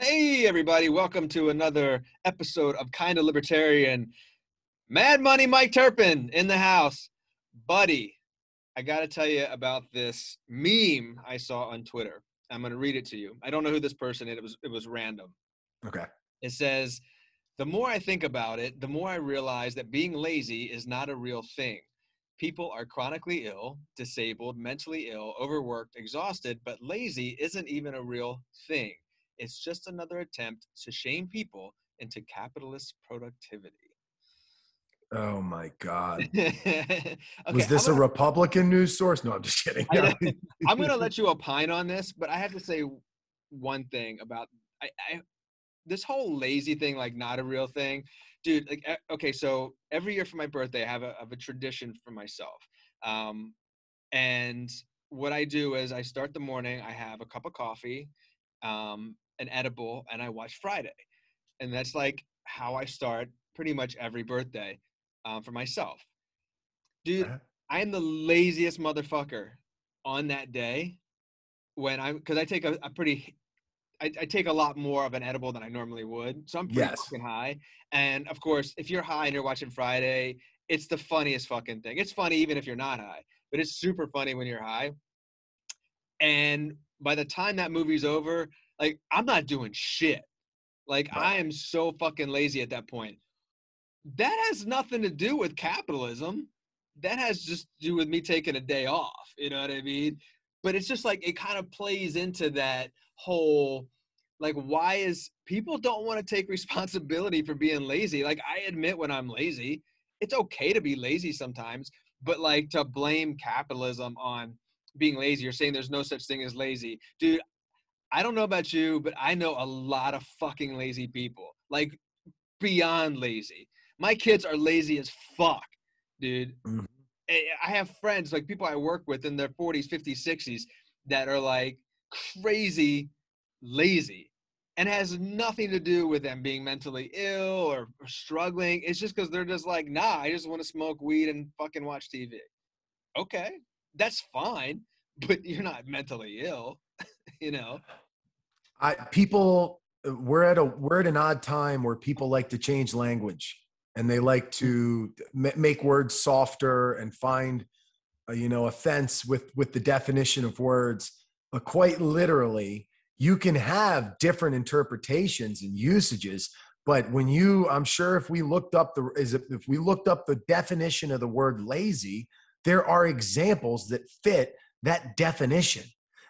Hey, everybody, welcome to another episode of Kinda Libertarian. Mad Money Mike Turpin in the house. Buddy, I got to tell you about this meme I saw on Twitter. I'm going to read it to you. I don't know who this person is. It was it was random. Okay. It says, "The more I think about it, the more I realize that being lazy is not a real thing. People are chronically ill, disabled, mentally ill, overworked, exhausted, but lazy isn't even a real thing. It's just another attempt to shame people into capitalist productivity." Oh my God. okay, Was this I'm a Republican news source? No, I'm just kidding. I- I'm gonna let you opine on this, but I have to say one thing about I, I this whole lazy thing, like not a real thing, dude. Like, okay, so every year for my birthday, I have a, I have a tradition for myself, um, and what I do is I start the morning. I have a cup of coffee, um, an edible, and I watch Friday, and that's like how I start pretty much every birthday um, for myself, dude. Uh-huh. I am the laziest motherfucker on that day when I'm because I take a, a pretty I, I take a lot more of an edible than I normally would. So I'm pretty Yes. fucking high. And of course, if you're high and you're watching Friday, it's the funniest fucking thing. It's funny even if you're not high, but it's super funny when you're high. And by the time that movie's over, like I'm not doing shit. Like Right. I am so fucking lazy at that point. That has nothing to do with capitalism. That has just to do with me taking a day off. You know what I mean? But it's just like it kind of plays into that whole like why is people don't want to take responsibility for being lazy like i admit when i'm lazy it's okay to be lazy sometimes but like to blame capitalism on being lazy or saying there's no such thing as lazy dude i don't know about you but i know a lot of fucking lazy people like beyond lazy my kids are lazy as fuck dude Mhm. I I have friends like people I work with in their 40s, 50s, 60s that are like crazy lazy and has nothing to do with them being mentally ill or, or struggling. It's just because they're just like, nah, I just want to smoke weed and fucking watch TV. Okay, that's fine, but you're not mentally ill, you know? I people we're at a we're at an odd time where people like to change language and they like to ma- make words softer and find uh, you know offense with with the definition of words but quite literally you can have different interpretations and usages but when you i'm sure if we looked up the is it, if we looked up the definition of the word lazy there are examples that fit that definition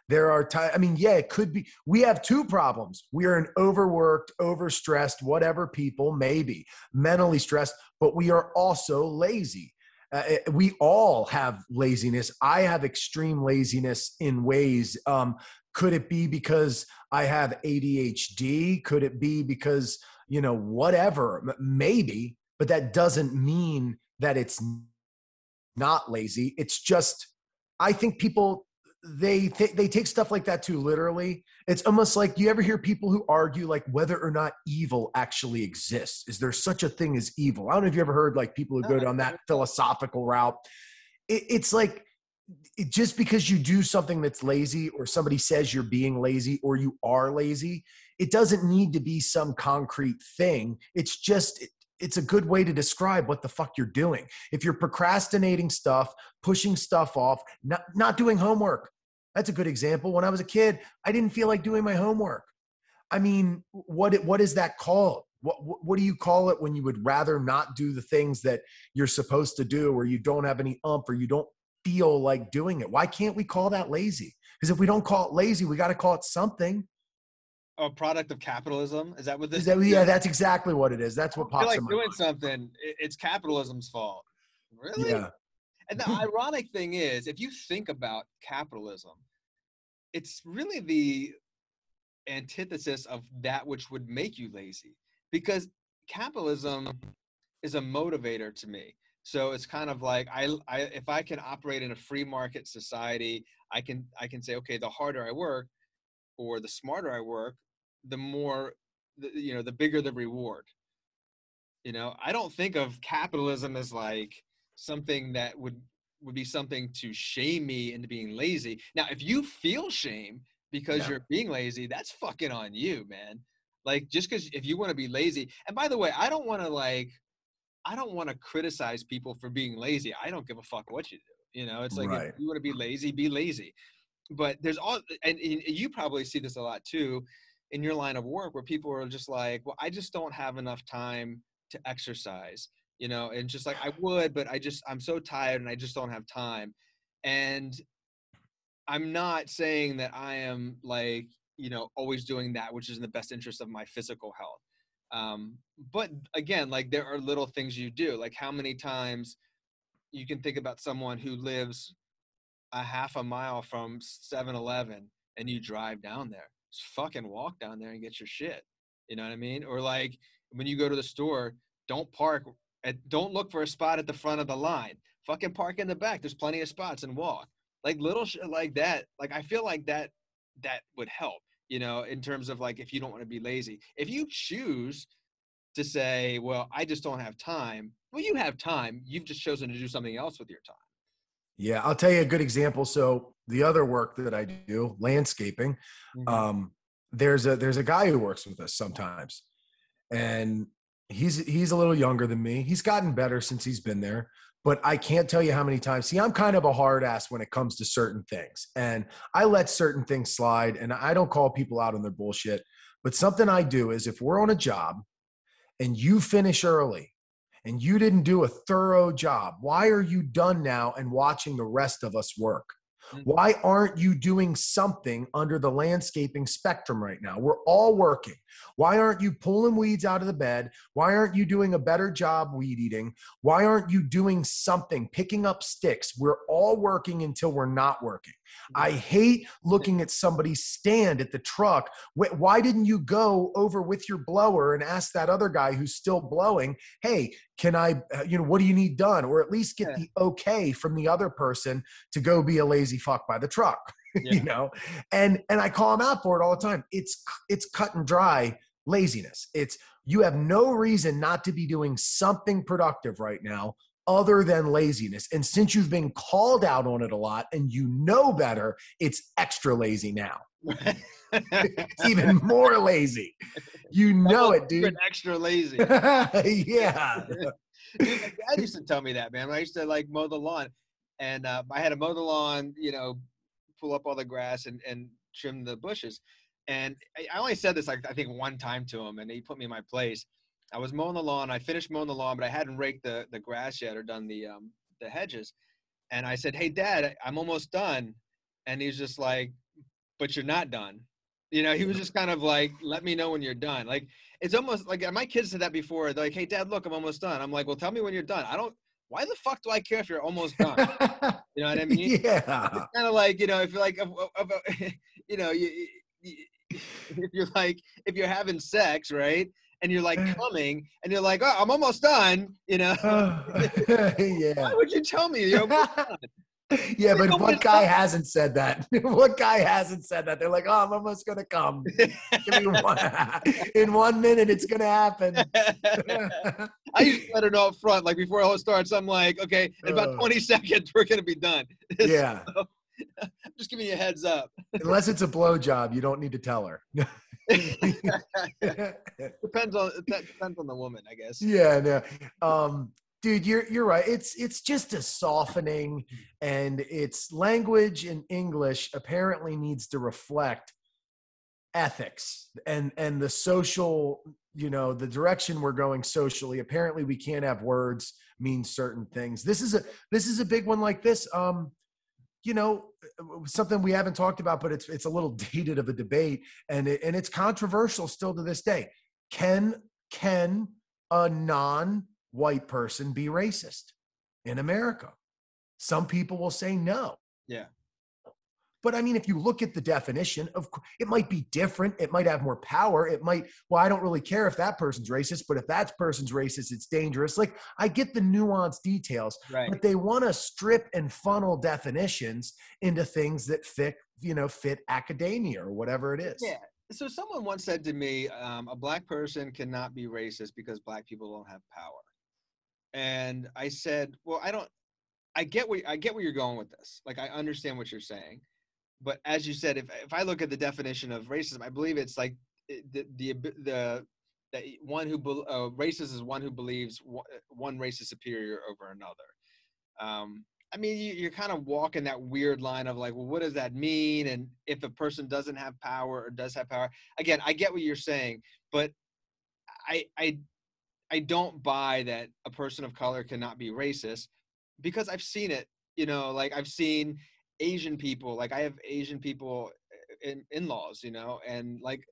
there are times i mean yeah it could be we have two problems. We are an overworked overstressed whatever people maybe mentally stressed but we are also lazy. Uh, we all have laziness. I have extreme laziness in ways um, could it be because i have adhd could it be because you know whatever maybe but that doesn't mean that it's not lazy. It's just i think people they th- they take stuff like that too literally. It's almost like you ever hear people who argue like whether or not evil actually exists? Is there such a thing as evil? I don't know if you ever heard like people who go down that philosophical route. It, it's like it, just because you do something that's lazy or somebody says you're being lazy or you are lazy it doesn't need to be some concrete thing. It's just it, it's a good way to describe what the fuck you're doing. If you're procrastinating stuff pushing stuff off not, not doing homework that's a good example. When i was a kid i didn't feel like doing my homework. I mean what what is that called? What, what do you call it when you would rather not do the things that you're supposed to do or you don't have any ump or you don't feel like doing it? Why can't we call that lazy? Because if we don't call it lazy we got to call it something. A product of capitalism. Is that what this Is that, yeah that's exactly what it is. That's what I feel pops like doing something, it's capitalism's fault. Really? yeah. And the ironic thing is, if you think about capitalism, it's really the antithesis of that which would make you lazy because capitalism is a motivator to me. So it's kind of like I, I if I can operate in a free market society, I can I can say okay, the harder I work or the smarter I work, the more the, you know, the bigger the reward. You know, I don't think of capitalism as like something that would would be something to shame me into being lazy. Now, if you feel shame because Yeah. you're being lazy, that's fucking on you, man. Like just because if you want to be lazy, and by the way, I don't want to like, I don't want to criticize people for being lazy. I don't give a fuck what you do. You know, it's like Right. if you want to be lazy, be lazy. But there's all, and, and you probably see this a lot too in your line of work where people are just like, well, I just don't have enough time to exercise, you know, and just like I would, but I just, I'm so tired and I just don't have time. And I'm not saying that I am like, you know, always doing that, which is in the best interest of my physical health. Um, but again, like there are little things you do, like how many times you can think about someone who lives a half a mile from 7-Eleven and you drive down there. Just fucking walk down there and get your shit. You know what I mean? Or like when you go to the store, don't park at don't look for a spot at the front of the line. Fucking park in the back. There's plenty of spots and walk. Like little shit like that. Like I feel like that that would help, you know, in terms of like if you don't want to be lazy. If you choose to say, well, I just don't have time. Well, you have time. You've just chosen to do something else with your time. Yeah, I'll tell you a good example. So the other work that I do, landscaping, Mm-hmm. um, there's a there's a guy who works with us sometimes, and he's he's a little younger than me. He's gotten better since he's been there, but I can't tell you how many times. See, I'm kind of a hard ass when it comes to certain things, and I let certain things slide, and I don't call people out on their bullshit. But something I do is if we're on a job and you finish early and you didn't do a thorough job, why are you done now and watching the rest of us work? Mhm. Why aren't you doing something under the landscaping spectrum right now? We're all working. Why aren't you pulling weeds out of the bed? Why aren't you doing a better job weed eating? Why aren't you doing something, picking up sticks? We're all working until we're not working. I hate looking at somebody stand at the truck. Why didn't you go over with your blower and ask that other guy who's still blowing, hey, can I, uh, you know, what do you need done? Or at least get the okay from the other person to go be a lazy fuck by the truck, Yeah. you know? And and I call him out for it all the time. It's it's cut and dry laziness. It's you have no reason not to be doing something productive right now other than laziness. And since you've been called out on it a lot and you know better, it's extra lazy now. It's even more lazy. You know it, dude. extra lazy. yeah. Dude, my dad used to tell me that, man. I used to like mow the lawn, and uh, I had to mow the lawn, you know, pull up all the grass and, and trim the bushes. And I only said this like I think one time to him, and he put me in my place. I was mowing the lawn. I finished mowing the lawn, but I hadn't raked the the grass yet or done the um the hedges. And I said, "Hey, Dad, I'm almost done." And he's just like, "But you're not done." You know, he was just kind of like, "Let me know when you're done." Like it's almost like my kids said that before. They're like, "Hey, Dad, look, I'm almost done." I'm like, "Well, tell me when you're done." I don't. Why the fuck do I care if you're almost done? You know what I mean? yeah. It's kind of like you know, if you're like, you know, you, you, if you're like, if you're having sex, right? And you're like coming, and you're like, "Oh, I'm almost done," you know. Yeah. Why would you tell me? You're almost done? Yeah, but what guy done. hasn't said that? what guy hasn't said that? They're like, oh, I'm almost gonna come. One. In one minute, it's gonna happen. I used to let her know up front, like before it all starts. I'm like, okay, in about Uh. 20 seconds, we're gonna be done. yeah. just giving you a heads up. Unless it's a blow job, you don't need to tell her. depends on that depends on the woman, I guess. yeah, no. Um, dude, you're you're right. It's it's just a softening, and it's language in English apparently needs to reflect ethics and and the social you know the direction we're going socially apparently we can't have words mean certain things this is a this is a big one like this um you know something we haven't talked about but it's it's a little dated of a debate and it, and it's controversial still to this day. Can can a non-white person be racist in america? Some people will say no. Yeah. But I mean, if you look at the definition of, it might be different. It might have more power. It might, well, I don't really care if that person's racist, but if that person's racist, it's dangerous. Like I get the nuanced details, Right. but they want to strip and funnel definitions into things that fit, you know, fit academia or whatever it is. Yeah. So someone once said to me, um, a black person cannot be racist because black people don't have power. And I said, well, I don't. I get where I get where you're going with this. Like I understand what you're saying, but as you said, if if I look at the definition of racism, I believe it's like the the the, the one who uh, racist is one who believes one race is superior over another. Um, I mean, you, you're kind of walking that weird line of like, well, what does that mean? And if a person doesn't have power or does have power, again, I get what you're saying, but I I I don't buy that a person of color cannot be racist because I've seen it. You know, like I've seen Asian people, like I have Asian people eh, in in-laws, you know, and like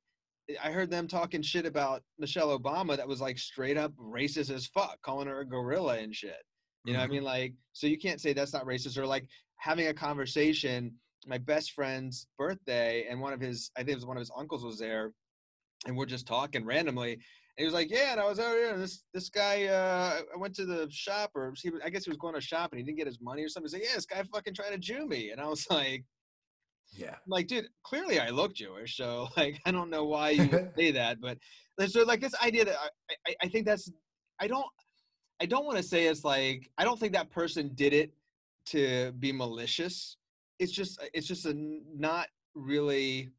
I heard them talking shit about Michelle Obama that was like straight up racist as fuck, calling her a gorilla and shit. You know mm-hmm. I mean? Like, so you can't say that's not racist or like having a conversation. My best friend's birthday and one of his, I think it was one of his uncles was there and we're just talking randomly. He was like, "Yeah," and I was out here, and this this guy, uh, I went to the shop, or he, I guess he was going to shop, and he didn't get his money or something. He's like, "Yeah, this guy fucking tried to Jew me," and I was like, "Yeah, like, dude, clearly I look Jewish, so like, I don't know why you would say that, but so like this idea that I, I, I think that's, I don't, I don't want to say it's like I don't think that person did it to be malicious. It's just it's just a not really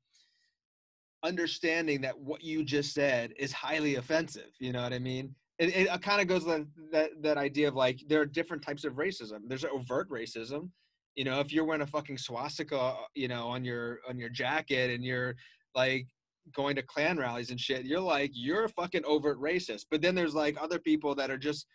understanding that what you just said is highly offensive. You know what I mean? It, it uh, kind of goes that, that that idea of like there are different types of racism. There's overt racism. You know, if you're wearing a fucking swastika, uh, you know, on your on your jacket and you're like going to Klan rallies and shit, you're like you're a fucking overt racist. But then there's like other people that are just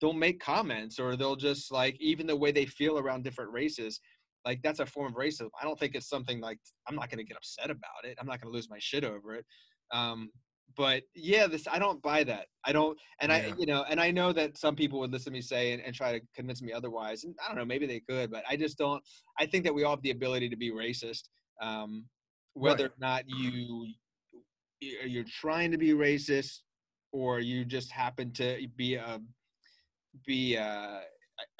they'll make comments or they'll just like even the way they feel around different races like that's a form of racism i don't think it's something like i'm not going to get upset about it i'm not going to lose my shit over it um, but yeah this i don't buy that i don't and yeah. i you know and i know that some people would listen to me say and, and, try to convince me otherwise and i don't know maybe they could but i just don't i think that we all have the ability to be racist um, whether right. or not you you're trying to be racist or you just happen to be a be uh,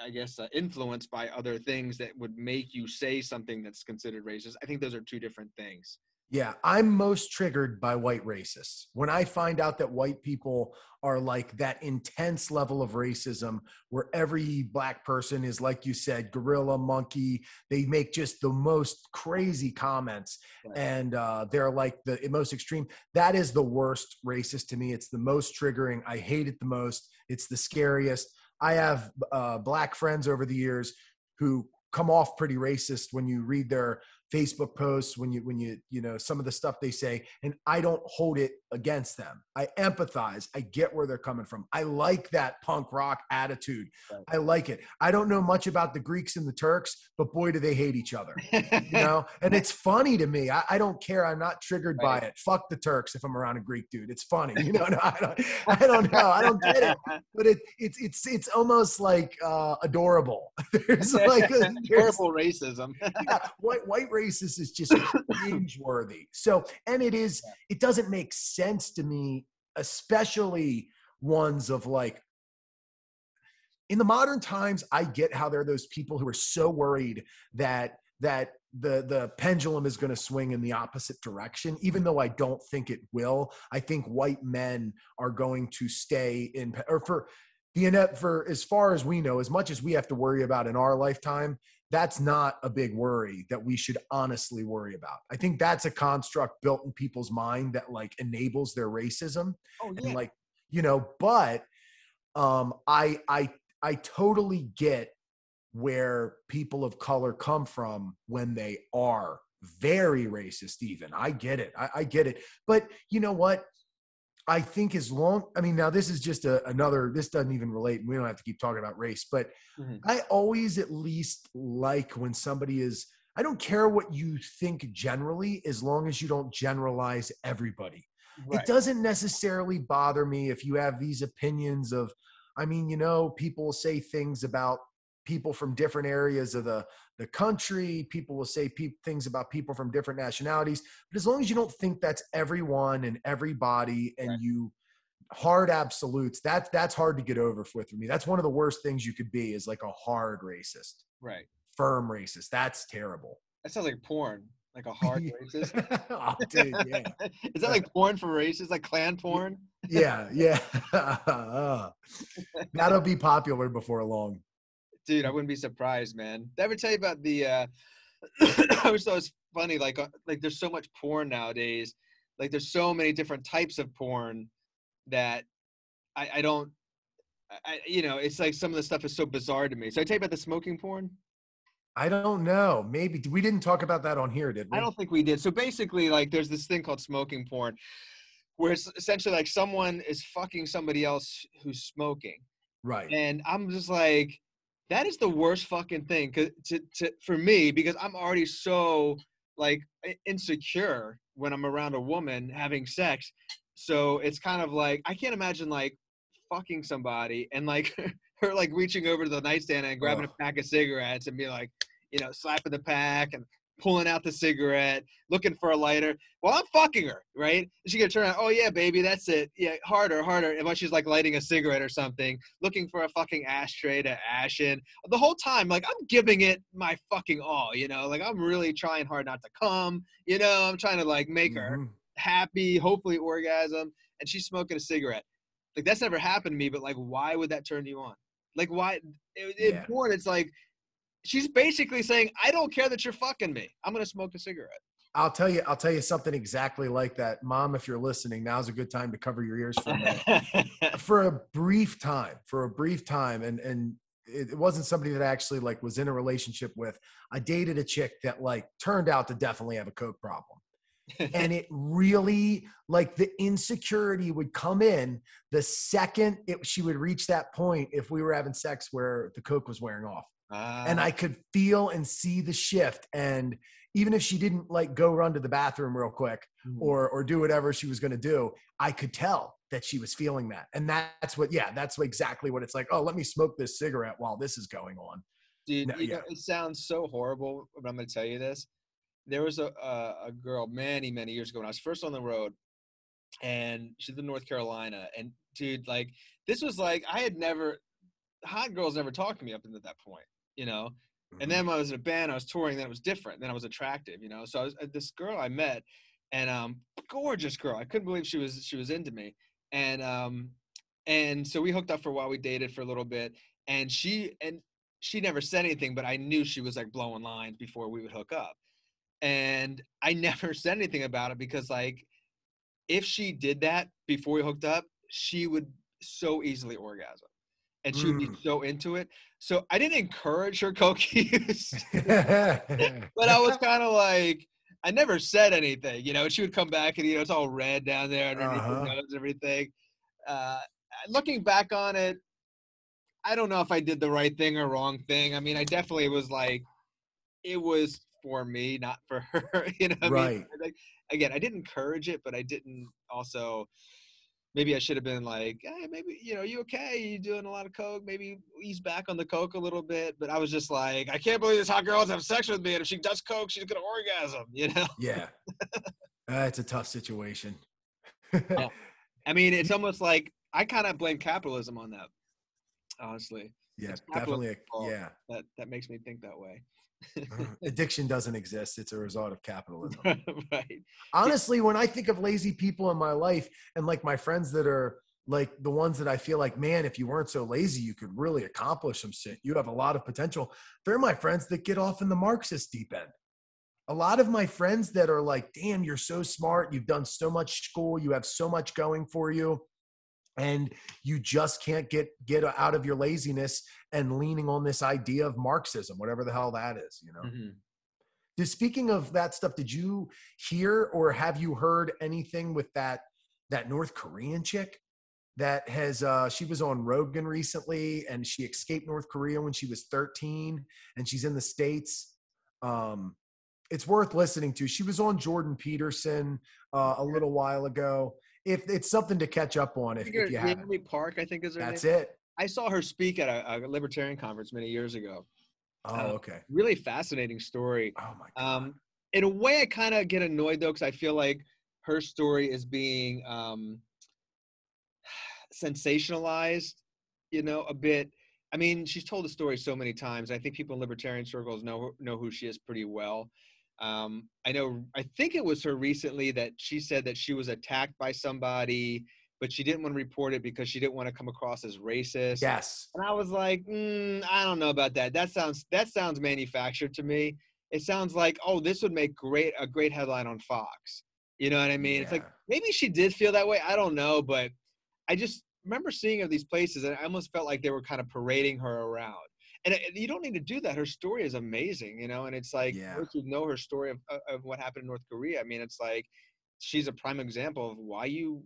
I guess uh, influenced by other things that would make you say something that's considered racist. I think those are two different things. Yeah, I'm most triggered by white racists. When I find out that white people are like that intense level of racism where every black person is, like you said, gorilla, monkey, they make just the most crazy comments right. and uh, they're like the most extreme. That is the worst racist to me. It's the most triggering. I hate it the most. It's the scariest. I have uh, black friends over the years who come off pretty racist when you read their Facebook posts, when you when you you know some of the stuff they say, and I don't hold it against them. I empathize. I get where they're coming from. I like that punk rock attitude. Right. I like it. I don't know much about the Greeks and the Turks, but boy, do they hate each other. you know, and it's funny to me. I, I don't care. I'm not triggered right. by it. Fuck the Turks if I'm around a Greek dude. It's funny. You know, no, I don't. I don't know. I don't get it. But it it's it's it's almost like uh, adorable. there's like a, there's, adorable racism. yeah, white white racist is just cringeworthy. So, and it is. It doesn't make sense to me, especially ones of like, in the modern times, I get how there are those people who are so worried that that the the pendulum is going to swing in the opposite direction even though i don't think it will i think white men are going to stay in or for the for as far as we know as much as we have to worry about in our lifetime that's not a big worry that we should honestly worry about. I think that's a construct built in people's mind that like enables their racism. Oh, yeah. And like, you know, but um I I I totally get where people of color come from when they are very racist even i get it I, I, get it but you know what I think as long, I mean, now this is just a, another, this doesn't even relate. We don't have to keep talking about race, but mm-hmm. I always at least like when somebody is, I don't care what you think generally, as long as you don't generalize everybody. Right. It doesn't necessarily bother me if you have these opinions of, I mean, you know, people say things about people from different areas of the, the country. People will say pe- things about people from different nationalities. But as long as you don't think that's everyone and everybody and right. you hard absolutes, that's that's hard to get over with for me. That's one of the worst things you could be is like a hard racist. Right. Firm racist. That's terrible. That sounds like porn. Like a hard racist. oh, dude, yeah. Is that like porn for racists? Like Klan porn? yeah, yeah. uh, that'll be popular before long dude, I wouldn't be surprised, man. Did I ever tell you about the? uh I always thought it was funny. Like, uh, like there's so much porn nowadays. Like there's so many different types of porn that I, I don't. I, you know, it's like some of the stuff is so bizarre to me. So I tell you about the smoking porn. I don't know. Maybe we didn't talk about that on here, did we? I don't think we did. So basically, like, there's this thing called smoking porn, where it's essentially like someone is fucking somebody else who's smoking, Right. and I'm just like, that is the worst fucking thing, cause to, to for me because I'm already so like insecure when I'm around a woman having sex. So it's kind of like I can't imagine like fucking somebody and like her like reaching over to the nightstand and grabbing Ugh. a pack of cigarettes and be like, you know, slapping the pack and pulling out the cigarette, looking for a lighter. Well, I'm fucking her, right? She gonna turn around, oh yeah, baby, that's it. Yeah, harder, harder. And when she's like lighting a cigarette or something, looking for a fucking ashtray to ash in. The whole time, like I'm giving it my fucking all, you know, like I'm really trying hard not to come, you know, I'm trying to like make her Mhm. happy, hopefully orgasm, and she's smoking a cigarette. Like that's never happened to me, but like, why would that turn you on? Like, why? In Yeah. porn, it's like she's basically saying, "I don't care that you're fucking me. I'm gonna smoke a cigarette." I'll tell you. I'll tell you something exactly like that, Mom. If you're listening, now's a good time to cover your ears for a for a brief time. For a brief time, and and it it wasn't somebody that I actually like was in a relationship with. I dated a chick that like turned out to definitely have a coke problem. and it really like the insecurity would come in the second it, she would reach that point if we were having sex where the coke was wearing off and Ah, i could feel and see the shift and even if she didn't like go run to the bathroom real quick mhm. or or do whatever she was going to do i could tell that she was feeling that and that's what yeah that's exactly what it's like oh let me smoke this cigarette while this is going on Dude, No, you know, yeah. it sounds so horrible, but I'm gonna tell you this. There was a, a a girl many many years ago when I was first on the road, and she's in North Carolina. And dude, like this was like I had never hot girls never talked to me up until that point, you know. And then when I was in a band, I was touring. Then it was different. Then I was attractive, you know. So I was, uh, this girl I met, and um, gorgeous girl. I couldn't believe she was she was into me, and um, and so we hooked up for a while. We dated for a little bit, and she and she never said anything, but I knew she was like blowing lines before we would hook up, and I never said anything about it because like, if she did that before we hooked up, she would so easily orgasm, and she would be Mm. so into it. So I didn't encourage her coke use but I was kind of like, I never said anything, you know. She would come back and you know it's all red down there underneath Uh-huh. her nose and everything. Uh, looking back on it, I don't know if I did the right thing or wrong thing. I mean, I definitely was like, it was for me, not for her. you know, what I mean, Right. like again, I didn't encourage it, but I didn't also. Maybe I should have been like, hey, maybe you know, you okay? You doing a lot of coke? Maybe ease back on the coke a little bit. But I was just like, I can't believe this hot girl's having sex with me, and if she does coke, she's gonna orgasm. You know? yeah uh, that's a tough situation Oh. I mean, it's almost like I kind of blame capitalism on that. Honestly, yeah definitely a, yeah that that makes me think that way. Uh-huh. addiction doesn't exist it's a result of capitalism. Right. honestly when i think of lazy people in my life and like my friends that are like the ones that i feel like man if you weren't so lazy you could really accomplish some shit. You have a lot of potential they're my friends that get off in the marxist deep end. A lot of my friends that are like damn you're so smart. You've done so much school. You have so much going for you and you just can't get get out of your laziness and leaning on this idea of marxism whatever the hell that is you know Mhm. did, speaking of that stuff, did you hear or have you heard anything with that that North Korean chick that has uh she was on Rogan recently and she escaped North Korea when she was 13 and she's in the states. Um it's worth listening to. She was on Jordan Peterson uh, a little while ago. If it's something to catch up on if, if you haven't. Park, I think is her That's name. it. I saw her speak at a, a libertarian conference many years ago. Oh, Uh, okay. Really fascinating story. Oh my god. Um, in a way, I kind of get annoyed though, because I feel like her story is being um, sensationalized, you know, a bit. I mean, she's told the story so many times. I think people in libertarian circles know know who she is pretty well. Um, I know. I think it was her recently that she said that she was attacked by somebody, but she didn't want to report it because she didn't want to come across as racist. yes. And I was like, mm, I don't know about that. That sounds that sounds manufactured to me. It sounds like, oh, this would make great a great headline on Fox. You know what I mean? It's like maybe she did feel that way. I don't know, but I just remember seeing her these places, and I almost felt like they were kind of parading her around. And you don't need to do that. Her story is amazing, you know. And it's like Yeah. once you know her story of, of- what happened in North Korea, I mean, it's like she's a prime example of why you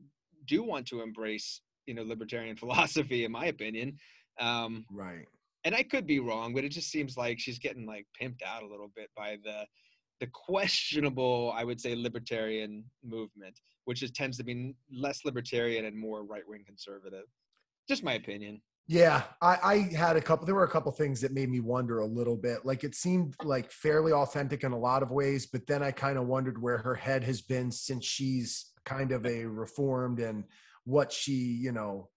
do want to embrace, you know, libertarian philosophy, in my opinion. Um, Right. and I could be wrong, but it just seems like she's getting like pimped out a little bit by the the questionable, I would say, libertarian movement, which is tends to be less libertarian and more right wing conservative. Just my opinion. Yeah, I, I had a couple. There were a couple things that made me wonder a little bit. Like it seemed like fairly authentic in a lot of ways, but then I kind of wondered where her head has been since she's kind of a reformed and what she, you know,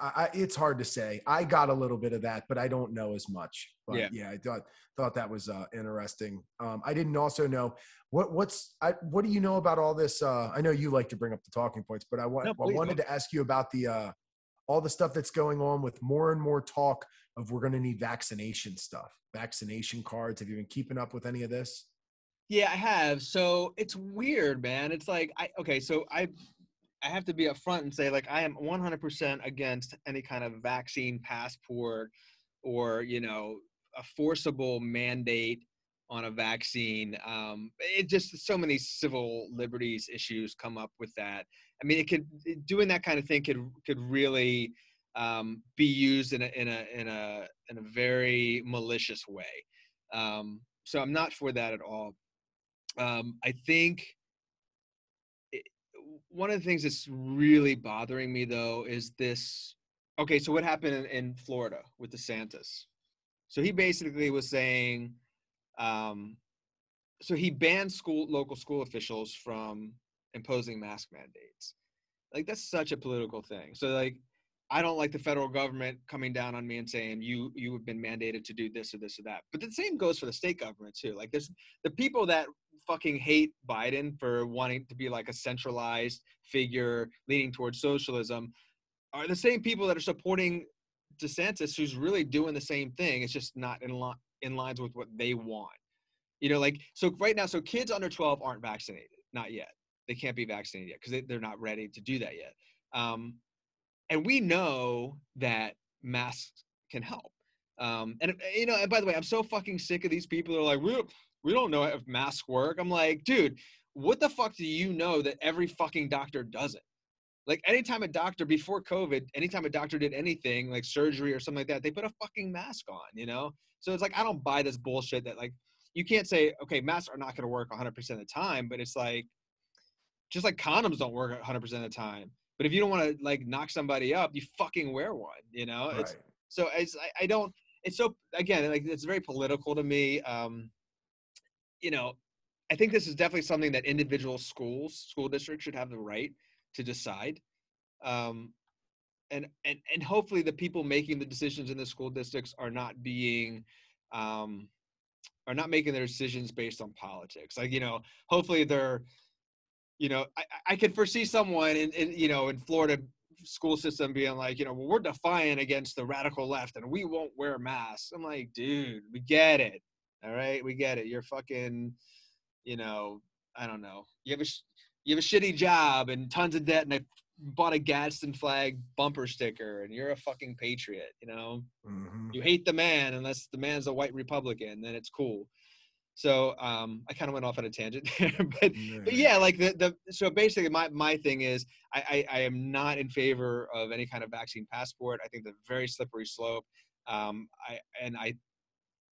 I, I, it's hard to say. I got a little bit of that, but I don't know as much. But Yeah. yeah, I thought thought that was uh, interesting. Um, I didn't also know what what's I, what do you know about all this? Uh, I know you like to bring up the talking points, but I, wa- No, I wanted to ask you about the uh, all the stuff that's going on with more and more talk of we're going to need vaccination stuff, vaccination cards. Have you been keeping up with any of this? Yeah, I have. So it's weird, man. It's like I okay, so I I have to be upfront and say like I am 100% against any kind of vaccine passport or, you know, a forcible mandate on a vaccine. Um it just so many civil liberties issues come up with that. I mean, it could doing that kind of thing could could really um, be used in a in a in a in a very malicious way. Um, so I'm not for that at all. Um, I think it, one of the things that's really bothering me though is this. Okay, so what happened in, in Florida with DeSantis? So he basically was saying, um, so he banned school local school officials from imposing mask mandates. Like that's such a political thing. So like I don't like the federal government coming down on me and saying you you have been mandated to do this or this or that. But the same goes for the state government too. Like there's the people that fucking hate Biden for wanting to be like a centralized figure leaning towards socialism are the same people that are supporting DeSantis who's really doing the same thing. It's just not in line in lines with what they want. You know, like so right now, so kids under 12 aren't vaccinated, not yet. They can't be vaccinated yet because they, they're not ready to do that yet. Um, and we know that masks can help. Um, and you know, and by the way, I'm so fucking sick of these people that are like, we don't, we don't know if masks work. I'm like, dude, what the fuck do you know that every fucking doctor doesn't? Like anytime a doctor before COVID, anytime a doctor did anything like surgery or something like that, they put a fucking mask on, you know? So it's like I don't buy this bullshit that like you can't say, okay, masks are not gonna work 100% of the time, but it's like just like condoms don't work 100% of the time. But if you don't want to like knock somebody up, you fucking wear one, you know? It's Right. so it's I, I don't it's so again like it's very political to me um you know i think this is definitely something that individual schools school districts should have the right to decide um and and and hopefully the people making the decisions in the school districts are not being um are not making their decisions based on politics like you know hopefully they're you know i i could foresee someone in, in you know in florida school system being like, you know, well, we're defiant against the radical left and we won't wear masks. I'm like, dude, we get it. All right, we get it. You're fucking, you know, I don't know. You have a you have a shitty job and tons of debt, and I bought a Gadsden flag bumper sticker, and you're a fucking patriot. You know, Mhm. you hate the man unless the man's a white Republican, then it's cool. So um, I kind of went off on a tangent there, but but yeah, like the the so basically my my thing is I, I I am not in favor of any kind of vaccine passport. I think the very slippery slope. Um, I and I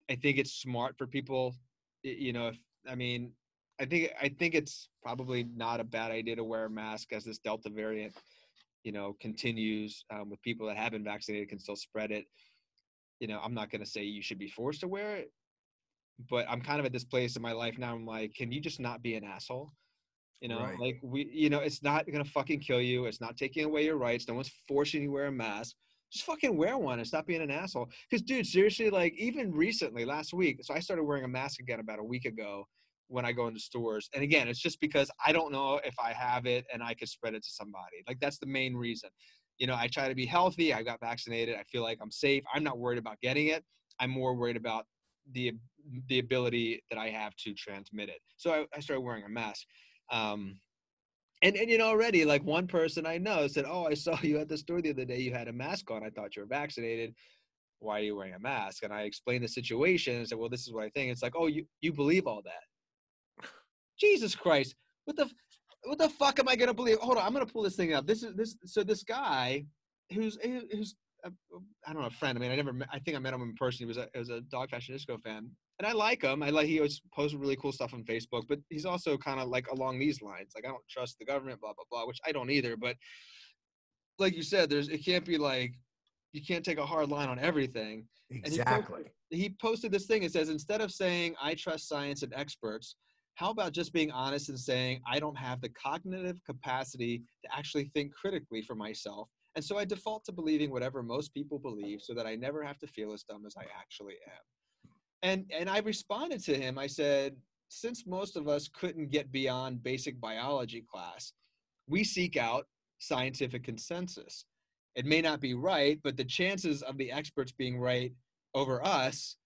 I think it's smart for people. You know, if I mean, I think I think it's probably not a bad idea to wear a mask as this Delta variant, you know, continues um, with people that have been vaccinated can still spread it. You know, I'm not going to say you should be forced to wear it, but I'm kind of at this place in my life now. I'm like, can you just not be an asshole? You know, Right. like we, you know, it's not gonna fucking kill you. It's not taking away your rights. No one's forcing you to wear a mask. Just fucking wear one and stop being an asshole. Because, dude, seriously, like even recently, last week, so I started wearing a mask again about a week ago when I go into stores. And again, it's just because I don't know if I have it and I could spread it to somebody. Like that's the main reason. You know, I try to be healthy. I got vaccinated. I feel like I'm safe. I'm not worried about getting it. I'm more worried about the the ability that I have to transmit it. So I, I started wearing a mask. Um, And and you know already, like one person I know said, "Oh, I saw you at the store the other day. You had a mask on. I thought you were vaccinated. Why are you wearing a mask?" And I explained the situation and said, "Well, this is what I think." It's like, "Oh, you you believe all that?" Jesus Christ! What the what the fuck am I gonna believe? Hold on, I'm gonna pull this thing up. This is this. So this guy, who's who's I I don't know a friend. I mean, I never. Met, I think I met him in person. He was a, he was a dog fashion disco fan, and I like him. I like he always posts really cool stuff on Facebook. But he's also kind of like along these lines. Like I don't trust the government, blah blah blah, which I don't either. But like you said, there's it can't be like you can't take a hard line on everything. Exactly. He posted, he posted this thing. It says instead of saying I trust science and experts, how about just being honest and saying I don't have the cognitive capacity to actually think critically for myself and so I default to believing whatever most people believe so that I never have to feel as dumb as I actually am. And and I responded to him. I said, since most of us couldn't get beyond basic biology class, we seek out scientific consensus. It may not be right, but the chances of the experts being right over us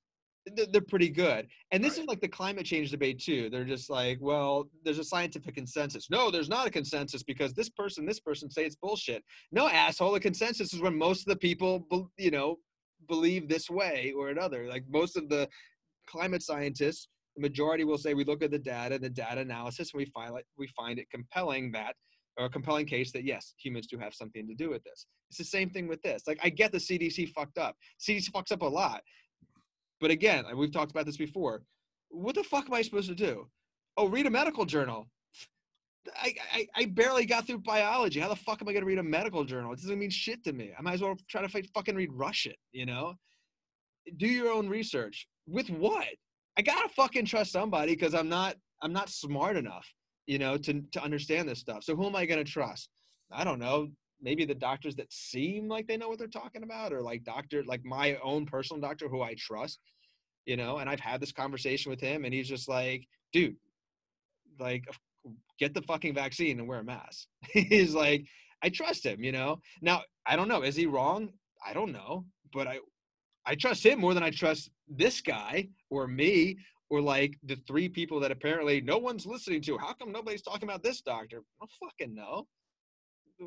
they're pretty good. And this right. is like the climate change debate too. They're just like, well, there's a scientific consensus. No, there's not a consensus because this person, this person say it's bullshit. No, asshole. The consensus is when most of the people, you know, believe this way or another. Like most of the climate scientists, the majority will say we look at the data, and the data analysis, and we find it, we find it compelling that or a compelling case that yes, humans do have something to do with this. It's the same thing with this. Like I get the CDC fucked up. CDC fucks up a lot. But again, we've talked about this before. What the fuck am I supposed to do? Oh, read a medical journal. I, I, I barely got through biology. How the fuck am I going to read a medical journal? It doesn't mean shit to me. I might as well try to fucking read Russian, you know? Do your own research. With what? I gotta fucking trust somebody because I'm not I'm not smart enough, you know, to to understand this stuff. So who am I gonna trust? I don't know maybe the doctors that seem like they know what they're talking about or like doctor like my own personal doctor who i trust you know and i've had this conversation with him and he's just like dude like get the fucking vaccine and wear a mask. He's like i trust him you know? Now i don't know is he wrong? I don't know but i i trust him more than i trust this guy or me or like the three people that apparently no one's listening to. How come nobody's talking about this doctor? I don't fucking know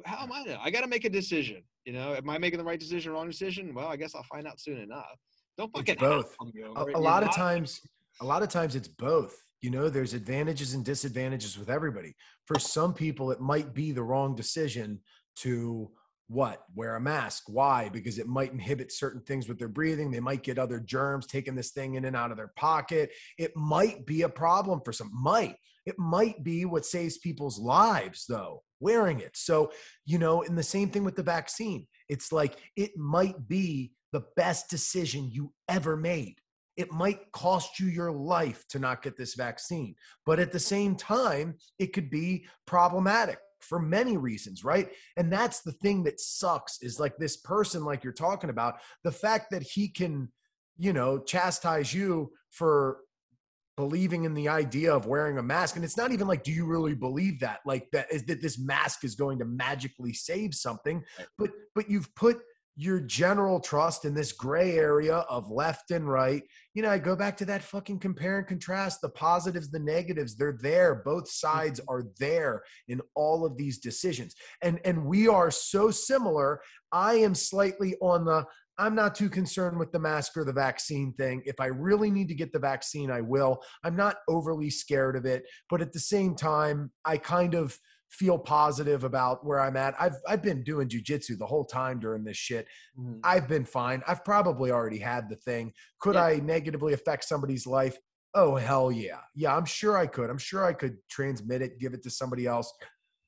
how am I know? I got to make a decision. You know, am I making the right decision, wrong decision? Well, I guess I'll find out soon enough. Don't fucking it's both. A, a lot of times, a lot of times it's both. You know, there's advantages and disadvantages with everybody. For some people, it might be the wrong decision to what wear a mask why because it might inhibit certain things with their breathing they might get other germs taking this thing in and out of their pocket it might be a problem for some might it might be what saves people's lives though wearing it. So, you know, and the same thing with the vaccine. It's like it might be the best decision you ever made. It might cost you your life to not get this vaccine. But at the same time, it could be problematic for many reasons, right? And that's the thing that sucks is like this person, like you're talking about, the fact that he can, you know, chastise you for believing in the idea of wearing a mask and it's not even like do you really believe that? Like that is that this mask is going to magically save something. But but you've put your general trust in this gray area of left and right. You know i go back to that fucking compare and contrast the positives the negatives they're there. Both sides mm-hmm. are there in all of these decisions. And and we are so similar. I am slightly on the I'm not too concerned with the mask or the vaccine thing. If I really need to get the vaccine, I will. I'm not overly scared of it, but at the same time, I kind of feel positive about where I'm at. I've I've been doing jujitsu the whole time during this shit. Mm. I've been fine. I've probably already had the thing. Could yeah. I negatively affect somebody's life? Oh hell yeah. Yeah, I'm sure I could. I'm sure I could transmit it, give it to somebody else.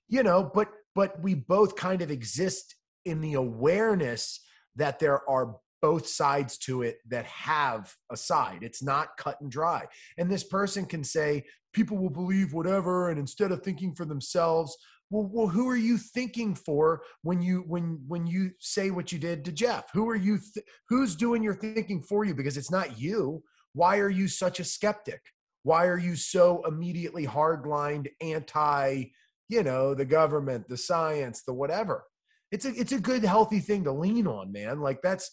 You know, but but we both kind of exist in the awareness that there are both sides to it that have a side. It's not cut and dry. And this person can say, people will believe whatever, and instead of thinking for themselves, well, well, who are you thinking for when you when when you say what you did to Jeff? Who are you? Th- who's doing your thinking for you? Because it's not you. Why are you such a skeptic? Why are you so immediately hardlined anti? You know, the government, the science, the whatever it's a it's a good healthy thing to lean on, man. Like that's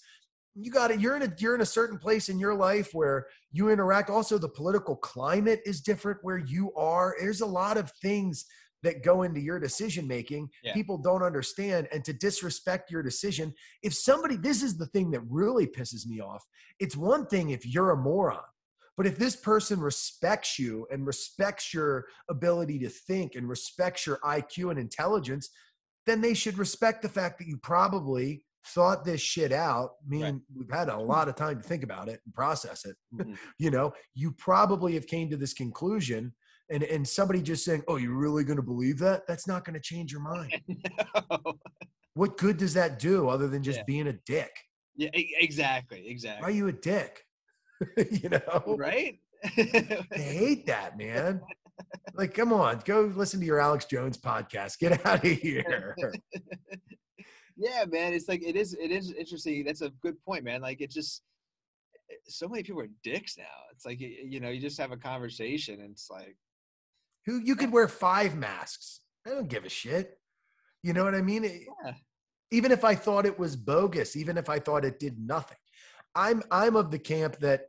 you got it. You're in a you're in a certain place in your life where you interact. Also, the political climate is different where you are. There's a lot of things that go into your decision making Yeah. people don't understand and to disrespect your decision if somebody this is the thing that really pisses me off it's one thing if you're a moron but if this person respects you and respects your ability to think and respects your IQ and intelligence, then they should respect the fact that you probably thought this shit out. Meaning we've had a lot of time to think about it and process it. Mhm. you know, you probably have came to this conclusion. And, and somebody just saying, "Oh, you're really going to believe that?" That's not going to change your mind. No. What good does that do other than just Yeah. being a dick? yeah, e- exactly, Why are you a dick? you know, Right? I hate that, man. Like, come on, go listen to your Alex Jones podcast. Get out of here. yeah, man. It's like it is. It is interesting. That's a good point, man. Like it just so many people are dicks now. It's like you know, you just have a conversation, and it's like Who you could wear five masks. I don't give a shit. You know what I mean? Yeah. Even if I thought it was bogus, even if I thought it did nothing, I'm I'm of the camp that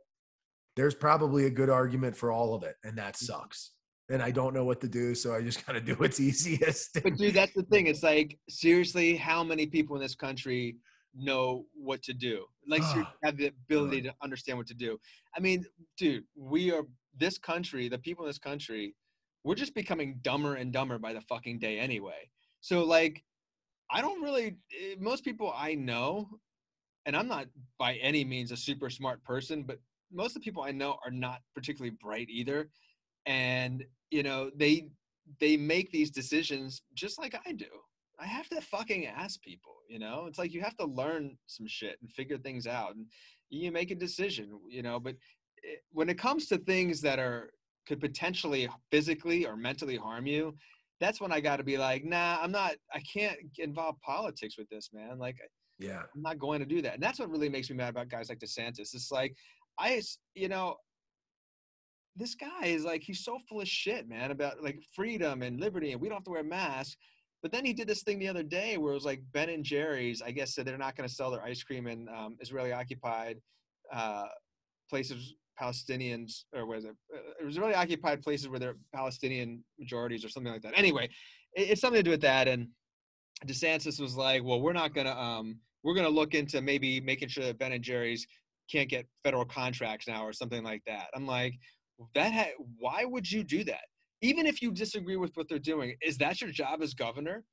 there's probably a good argument for all of it, and that Mm-hmm. sucks. And I don't know what to do, so I just gotta do what's easiest. But dude, that's the thing. It's like seriously, how many people in this country know what to do? Like have the ability to understand what to do. I mean, dude, we are this country, the people in this country, we're just becoming dumber and dumber by the fucking day anyway. So like I don't really eh, most people I know and I'm not by any means a super smart person, but most of the people I know are not particularly bright either. And you know, they they make these decisions just like I do. I have to fucking ask people, you know? It's like you have to learn some shit and figure things out and you make a decision, you know, but it, when it comes to things that are could potentially physically or mentally harm you, that's when I got to be like, "Nah, I'm not I can't involve politics with this, man." Like yeah. I'm not going to do that. And that's what really makes me mad about guys like DeSantis. It's like, i you know, this guy is like, he's so full of shit, man, about like freedom and liberty and we don't have to wear masks. But then he did this thing the other day where it was like Ben and Jerry's, I guess, said they're not going to sell their ice cream in um, Israeli occupied uh, places, Palestinians, or was it? Uh, Israeli occupied places where there are Palestinian majorities or something like that. Anyway, it, it's something to do with that. And DeSantis was like, well, we're not going to, um, we're going to look into maybe making sure that Ben and Jerry's can't get federal contracts now or something like that. I'm like, that ha- why would you do that? Even if you disagree with what they're doing, is that your job as governor?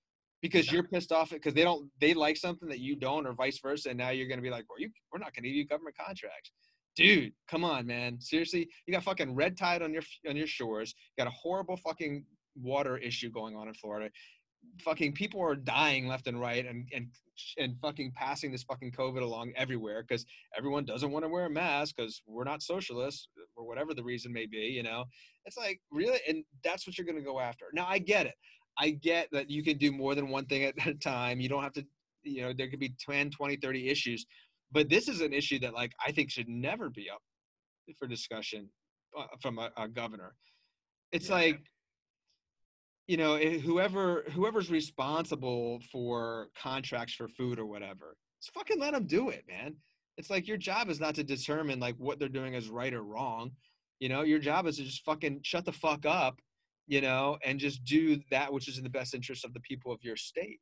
Because you're pissed off because they don't they like something that you don't, or vice versa, and now you're gonna be like, well, you we're not gonna give you government contracts, dude. Come on, man. Seriously, you got fucking red tide on your on your shores. You got a horrible fucking water issue going on in Florida fucking people are dying left and right and and and fucking passing this fucking covid along everywhere because everyone doesn't want to wear a mask because we're not socialists or whatever the reason may be you know? It's like really? And that's what you're going to go after. Now i get it. I get that you can do more than one thing at a time. You don't have to you know there could be 10 20 30 issues. But this is an issue that like i think should never be up for discussion uh, from a, a governor. It's Yeah. like you know eh, whoever whoever's responsible for contracts for food or whatever just fucking let them do it man it's like your job is not to determine like what they're doing is right or wrong you know your job is to just fucking shut the fuck up you know and just do that which is in the best interest of the people of your state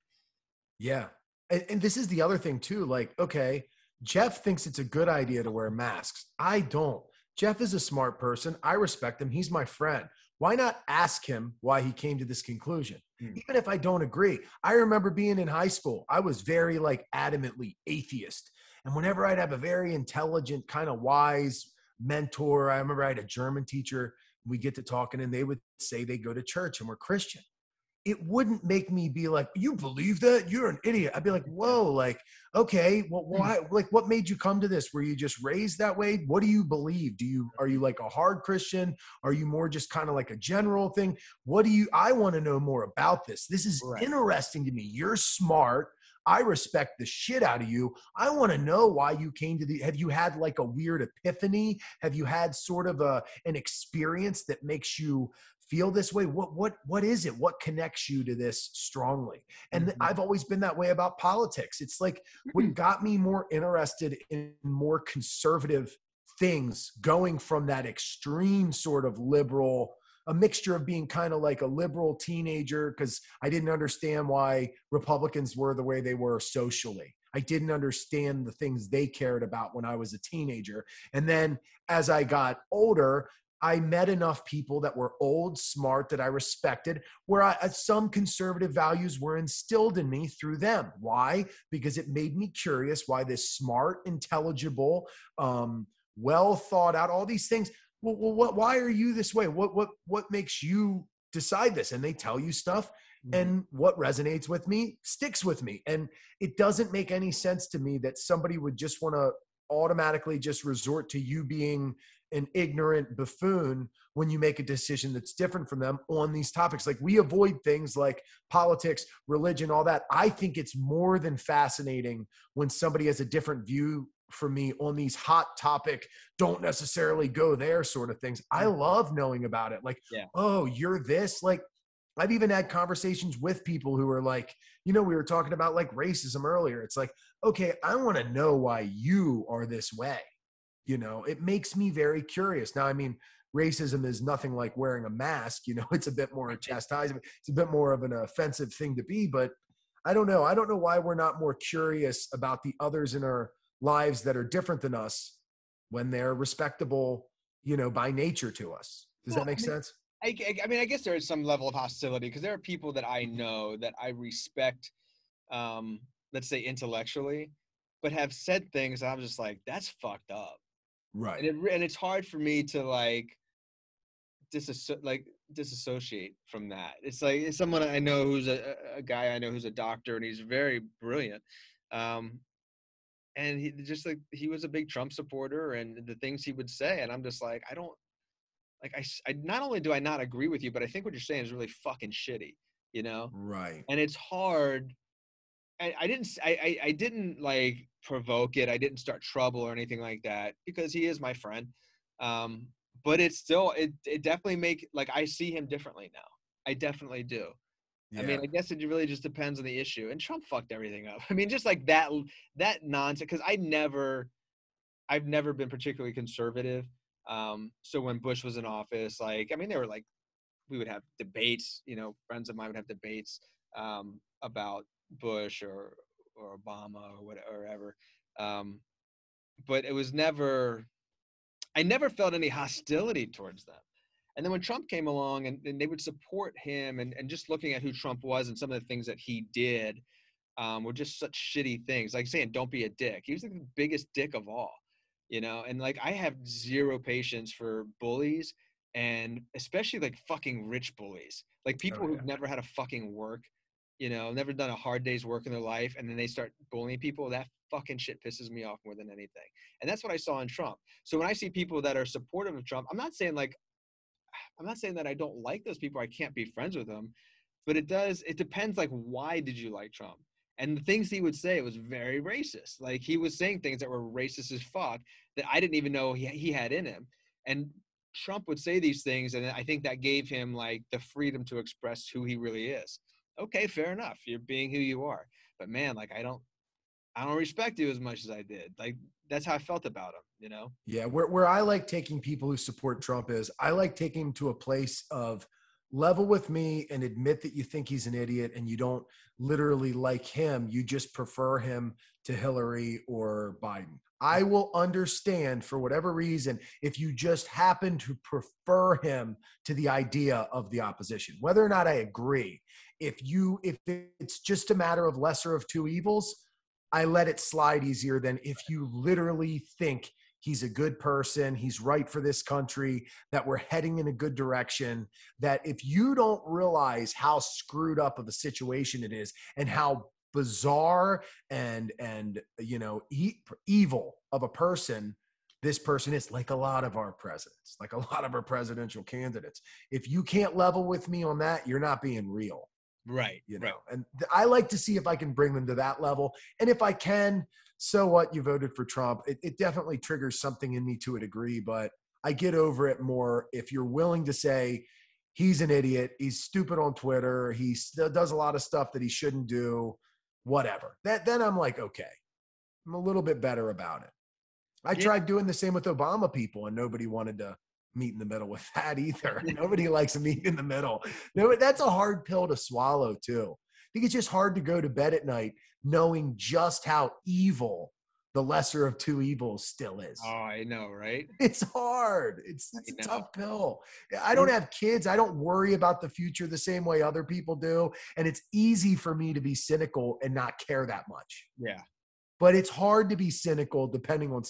Yeah. And, and this is the other thing too. Like, okay, Jeff thinks it's a good idea to wear masks. I don't. Jeff is a smart person. I respect him. He's my friend. Why not ask him why he came to this conclusion? Hmm. Even if I don't agree. I remember being in high school, I was very like adamantly atheist. And whenever I'd have a very intelligent, kind of wise mentor, I remember I had a German teacher, we get to talking and they would say they go to church and we're Christian it wouldn't make me be like, you believe that? You're an idiot. I'd be like, whoa, like, okay, well, hmm. why, like, what made you come to this? Were you just raised that way? What do you believe? Do you, are you like a hard Christian? Are you more just kind of like a general thing? What do you, I want to know more about this. This is Right. interesting to me. You're smart. I respect the shit out of you. I want to know why you came to the. Have you had like a weird epiphany? Have you had sort of a an experience that makes you feel this way? What what what is it? What connects you to this strongly? And Mhm. I've always been that way about politics. It's like what got me more interested in more conservative things, going from that extreme sort of liberal a mixture of being kind of like a liberal teenager because I didn't understand why Republicans were the way they were socially. I didn't understand the things they cared about when I was a teenager. And then as I got older, I met enough people that were old, smart, that I respected, where I, uh, some conservative values were instilled in me through them. Why? Because it made me curious why this smart, intelligible, um, well thought out, all these things. Well, well, what, why are you this way? What, what, what makes you decide this? And they tell you stuff. Mm-hmm. And what resonates with me sticks with me. And it doesn't make any sense to me that somebody would just want to automatically just resort to you being an ignorant buffoon when you make a decision that's different from them on these topics. Like we avoid things like politics, religion, all that. I think it's more than fascinating when somebody has a different view for me on these hot topic, don't necessarily go there sort of things. I mm. love knowing about it. Like, yeah. oh, you're this. Like, I've even had conversations with people who are like, you know, we were talking about like racism earlier. It's like, okay, I want to know why you are this way you know it makes me very curious. Now i mean racism is nothing like wearing a mask you know it's a bit more a chastisement it's a bit more of an offensive thing to be but i don't know i don't know why we're not more curious about the others in our lives that are different than us when they're respectable you know by nature to us. Does well, that make I mean, sense? I, I, mean i guess there is some level of hostility because there are people that i know that i respect um let's say intellectually but have said things i'm just like that's fucked up right. And, it, and it's hard for me to like disasso- like disassociate from that. It's like it's someone i know who's a, a guy i know who's a doctor and he's very brilliant um and he just like he was a big trump supporter and the things he would say and i'm just like i don't like I, I not only do i not agree with you but i think what you're saying is really fucking shitty you know? Right. And it's hard I, I didn't I, I, I didn't like provoke it. I didn't start trouble or anything like that because he is my friend. Um, but it's still it it definitely make like I see him differently now. I definitely do. Yeah. I mean, I guess it really just depends on the issue. And Trump fucked everything up. I mean, just like that that nonsense. Because I never, I've never been particularly conservative. Um, so when Bush was in office, like I mean, they were like, we would have debates. You know, friends of mine would have debates um, about Bush or or Obama or whatever. Um, but it was never. I never felt any hostility towards them. And then when Trump came along and, and, they would support him and, and just looking at who Trump was and some of the things that he did um, were just such shitty things. Like saying, don't be a dick. He was like the biggest dick of all, you know? And like, I have zero patience for bullies and especially like fucking rich bullies. Like people oh, yeah. who've never had a fucking work you know, never done a hard day's work in their life, and then they start bullying people, that fucking shit pisses me off more than anything. And that's what I saw in Trump. So when I see people that are supportive of Trump, I'm not saying like, I'm not saying that I don't like those people, I can't be friends with them, but it does, it depends like, why did you like Trump? And the things he would say was very racist. Like he was saying things that were racist as fuck that I didn't even know he, he had in him. And Trump would say these things, and I think that gave him like the freedom to express who he really is okay, fair enough. You're being who you are. But man, like I don't I don't respect you as much as I did. Like that's how I felt about him, you know? Yeah, where where I like taking people who support Trump is I like taking to a place of level with me and admit that you think he's an idiot and you don't literally like him. You just prefer him to Hillary or Biden. I will understand for whatever reason if you just happen to prefer him to the idea of the opposition, whether or not I agree if you if it's just a matter of lesser of two evils i let it slide easier than if you literally think he's a good person he's right for this country that we're heading in a good direction that if you don't realize how screwed up of a situation it is and how bizarre and and you know e- evil of a person this person is like a lot of our presidents like a lot of our presidential candidates if you can't level with me on that you're not being real Right. You know, right. and th- I like to see if I can bring them to that level. And if I can, so what? You voted for Trump. It, it definitely triggers something in me to a degree, but I get over it more if you're willing to say, he's an idiot. He's stupid on Twitter. He does a lot of stuff that he shouldn't do. Whatever. That then I'm like, okay, I'm a little bit better about it. I yeah. tried doing the same with Obama people, and nobody wanted to meet in the middle with that either. Nobody likes a meet in the middle. No, that's a hard pill to swallow too. I think it's just hard to go to bed at night knowing just how evil the lesser of two evils still is. Oh, I know, right? It's hard. It's, it's a tough pill. I don't have kids. I don't worry about the future the same way other people do. And it's easy for me to be cynical and not care that much. Yeah. But it's hard to be cynical depending on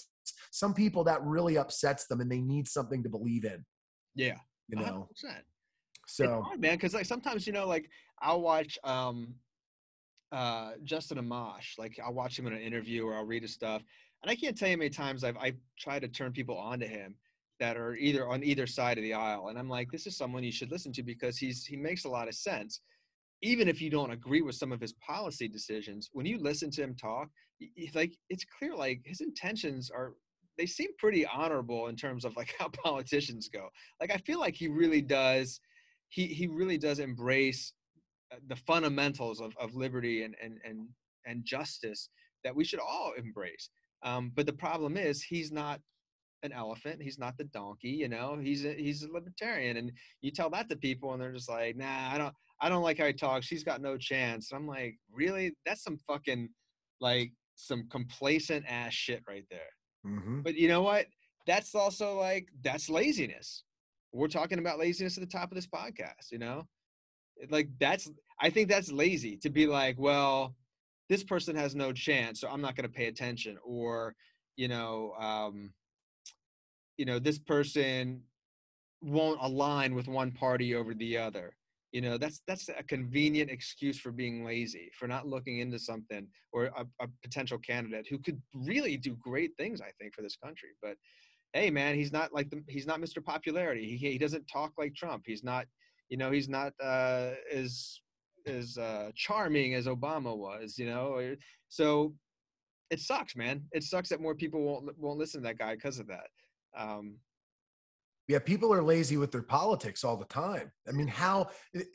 some people that really upsets them and they need something to believe in. Yeah. You know? 100%. So, hard, man, because like sometimes, you know, like I'll watch um uh Justin Amash. Like I'll watch him in an interview or I'll read his stuff. And I can't tell you how many times I've I tried to turn people onto him that are either on either side of the aisle. And I'm like, this is someone you should listen to because he's he makes a lot of sense. Even if you don't agree with some of his policy decisions, when you listen to him talk, like it's clear like his intentions are they seem pretty honorable in terms of like how politicians go. Like I feel like he really does he he really does embrace uh, the fundamentals of, of liberty and, and, and, and justice that we should all embrace. Um, but the problem is he's not an elephant. He's not the donkey, you know, he's a, he's a libertarian. And you tell that to people and they're just like, nah, I don't, I don't like how he talks. She's got no chance. And I'm like, really? That's some fucking like some complacent ass shit right there. mm-hmm. But you know what? That's also like, that's laziness. We're talking about laziness at the top of this podcast, you know? like that's i think that's lazy to be like well this person has no chance so i'm not going to pay attention or you know um you know this person won't align with one party over the other you know that's that's a convenient excuse for being lazy for not looking into something or a, a potential candidate who could really do great things i think for this country but hey man he's not like the, he's not mr popularity he, he doesn't talk like trump he's not you know he's not uh, as as uh, charming as Obama was. You know, so it sucks, man. It sucks that more people won't won't listen to that guy because of that. Um, yeah, people are lazy with their politics all the time. I mean, how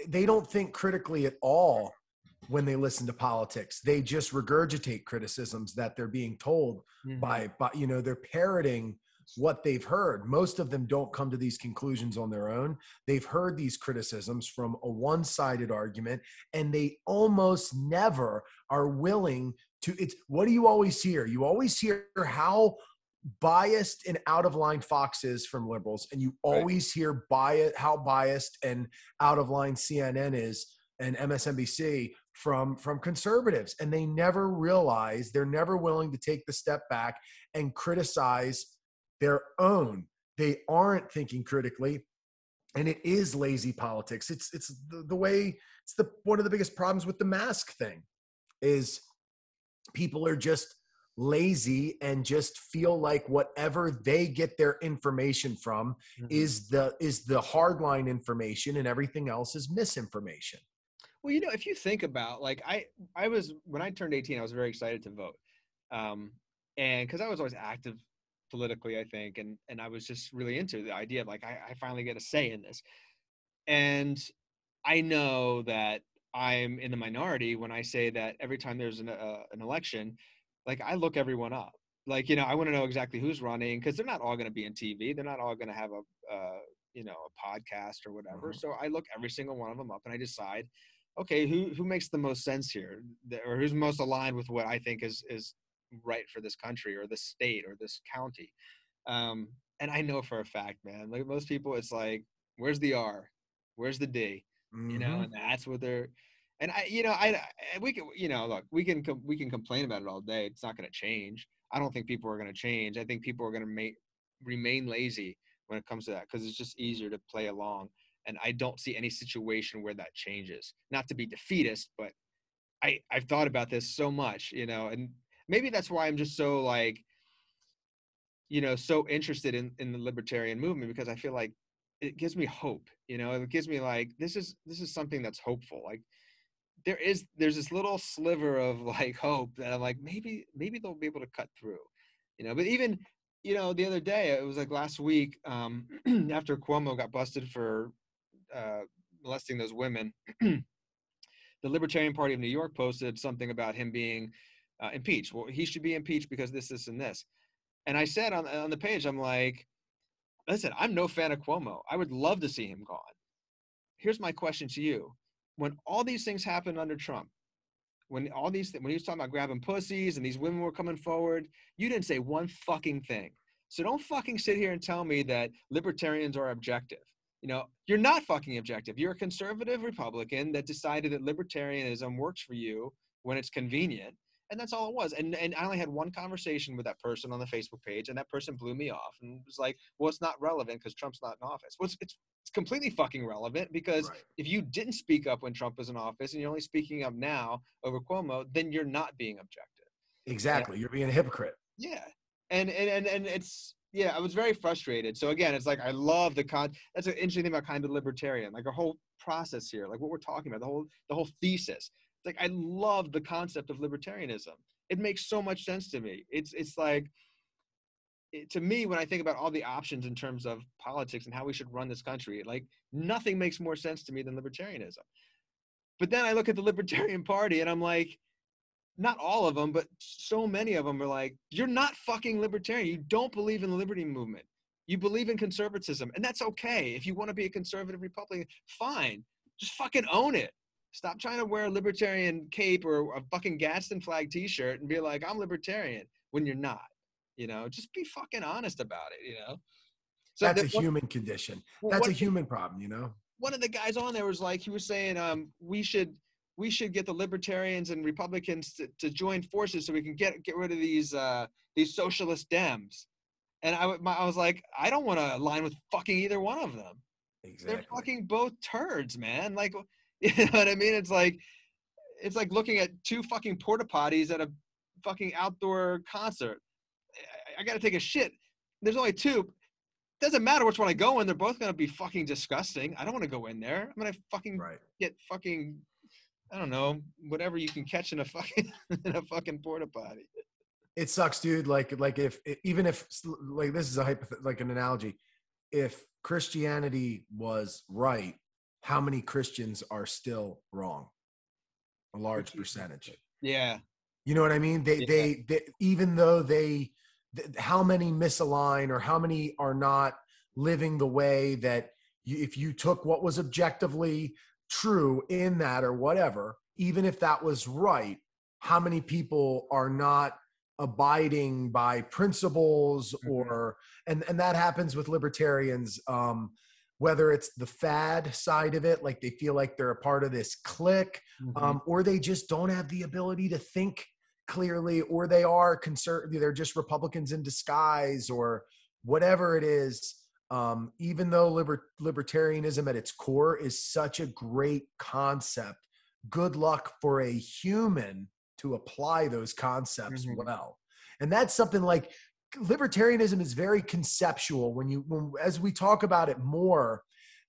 they don't think critically at all when they listen to politics. They just regurgitate criticisms that they're being told mm-hmm. by, by, you know, they're parroting what they've heard. Most of them don't come to these conclusions on their own. They've heard these criticisms from a one sided argument, and they almost never are willing to. It's what do you always hear? You always hear how biased and out of line Fox is from liberals, and you always right. hear bias, how biased and out of line CNN is and MSNBC from from conservatives and they never realize they're never willing to take the step back and criticize their own. They aren't thinking critically, and it is lazy politics. It's it's the, the way it's the one of the biggest problems with the mask thing is people are just lazy and just feel like whatever they get their information from mm-hmm. is the is the hardline information and everything else is misinformation well you know if you think about like i i was when i turned 18 i was very excited to vote um and because i was always active politically, I think, and and I was just really into the idea of like I, I finally get a say in this, and I know that I'm in the minority when I say that every time there's an uh, an election, like I look everyone up. Like you know, I want to know exactly who's running because they're not all going to be in TV. They're not all going to have a uh, you know a podcast or whatever. Mm-hmm. So I look every single one of them up and I decide, okay, who who makes the most sense here, or who's most aligned with what I think is is right for this country or this state or this county. Um, and I know for a fact, man, like most people, it's like, where's the R? Where's the D? Mm-hmm. You know, mm-hmm. and that's what they're. And I, you know, I, we can, you know, look, we can we can complain about it all day. It's not going to change. I don't think people are going to change. I think people are going to make remain lazy when it comes to that because it's just easier to play along. And I don't see any situation where that changes. Not to be defeatist, but I I've thought about this so much, you know, and maybe that's why I'm just so like, you know, so interested in in the libertarian movement because I feel like it gives me hope. You know, it gives me like this is this is something that's hopeful. Like there is there's this little sliver of like hope that I'm like maybe maybe they'll be able to cut through. You know, but even you know the other day it was like last week um, after Cuomo got busted for uh, molesting those women. the Libertarian Party of New York posted something about him being uh, impeached. Well, he should be impeached because this, this, and this. And I said on on the page, I'm like, listen, I'm no fan of Cuomo. I would love to see him gone. Here's my question to you: When all these things happened under Trump, when all these when he was talking about grabbing pussies and these women were coming forward, you didn't say one fucking thing. So don't fucking sit here and tell me that libertarians are objective. You know, you're not fucking objective. You're a conservative Republican that decided that libertarianism works for you when it's convenient. And that's all it was. And and I only had one conversation with that person on the Facebook page, and that person blew me off and was like, "Well, it's not relevant because Trump's not in office." Well, it's, it's it's completely fucking relevant because Right. if you didn't speak up when Trump was in office and you're only speaking up now over Cuomo, then you're not being objective. Exactly. You're being a hypocrite. Yeah. And and and, and it's yeah, I was very frustrated. So again, it's like I love the con that's an interesting thing about kind of libertarian, like our whole process here, like what we're talking about, the whole the whole thesis. It's like I love the concept of libertarianism. It makes so much sense to me. It's it's like it, to me when I think about all the options in terms of politics and how we should run this country, like nothing makes more sense to me than libertarianism. But then I look at the Libertarian Party and I'm like, not all of them, but so many of them are like, you're not fucking libertarian. You don't believe in the liberty movement. You believe in conservatism, and that's okay. If you want to be a conservative Republican, fine. Just fucking own it. Stop trying to wear a libertarian cape or a fucking Gadsden flag T-shirt and be like, I'm libertarian when you're not. You know, just be fucking honest about it. You know. So That's the- a one- human condition. That's a human problem, you know? one of the guys on there was like he was saying um, we should we should get the libertarians and republicans to, to join forces so we can get get rid of these uh, these socialist dems and I, my, I was like i don't want to align with fucking either one of them Exactly. they're fucking both turds man like you know what i mean? It's like it's like looking at two fucking porta potties at a fucking outdoor concert. I, I gotta take a shit. There's only two. Doesn't matter which one i go in they're both gonna be fucking disgusting. I don't want to go in there. I'm gonna fucking Right. get fucking I don't know whatever you can catch in a fucking in a fucking porta potty. It sucks, dude. Like, like if even if like this is a hypoth- like an analogy, if Christianity was right, how many Christians are still wrong? A large percentage. Yeah, You know what I mean? They, Yeah. they, they, even though they, th- how many misalign or how many are not living the way that you, if you took what was objectively true in that or whatever, even if that was right, how many people are not abiding by principles Mhm. or, and, and that happens with libertarians. Um, whether it's the fad side of it, like they feel like they're a part of this clique, Mm-hmm. um, or they just don't have the ability to think clearly, or they are conservative, they're just Republicans in disguise, or whatever it is. Um, even though liber- libertarianism at its core is such a great concept, good luck for a human to apply those concepts Mhm. well. And that's something like libertarianism is very conceptual when you when as we talk about it more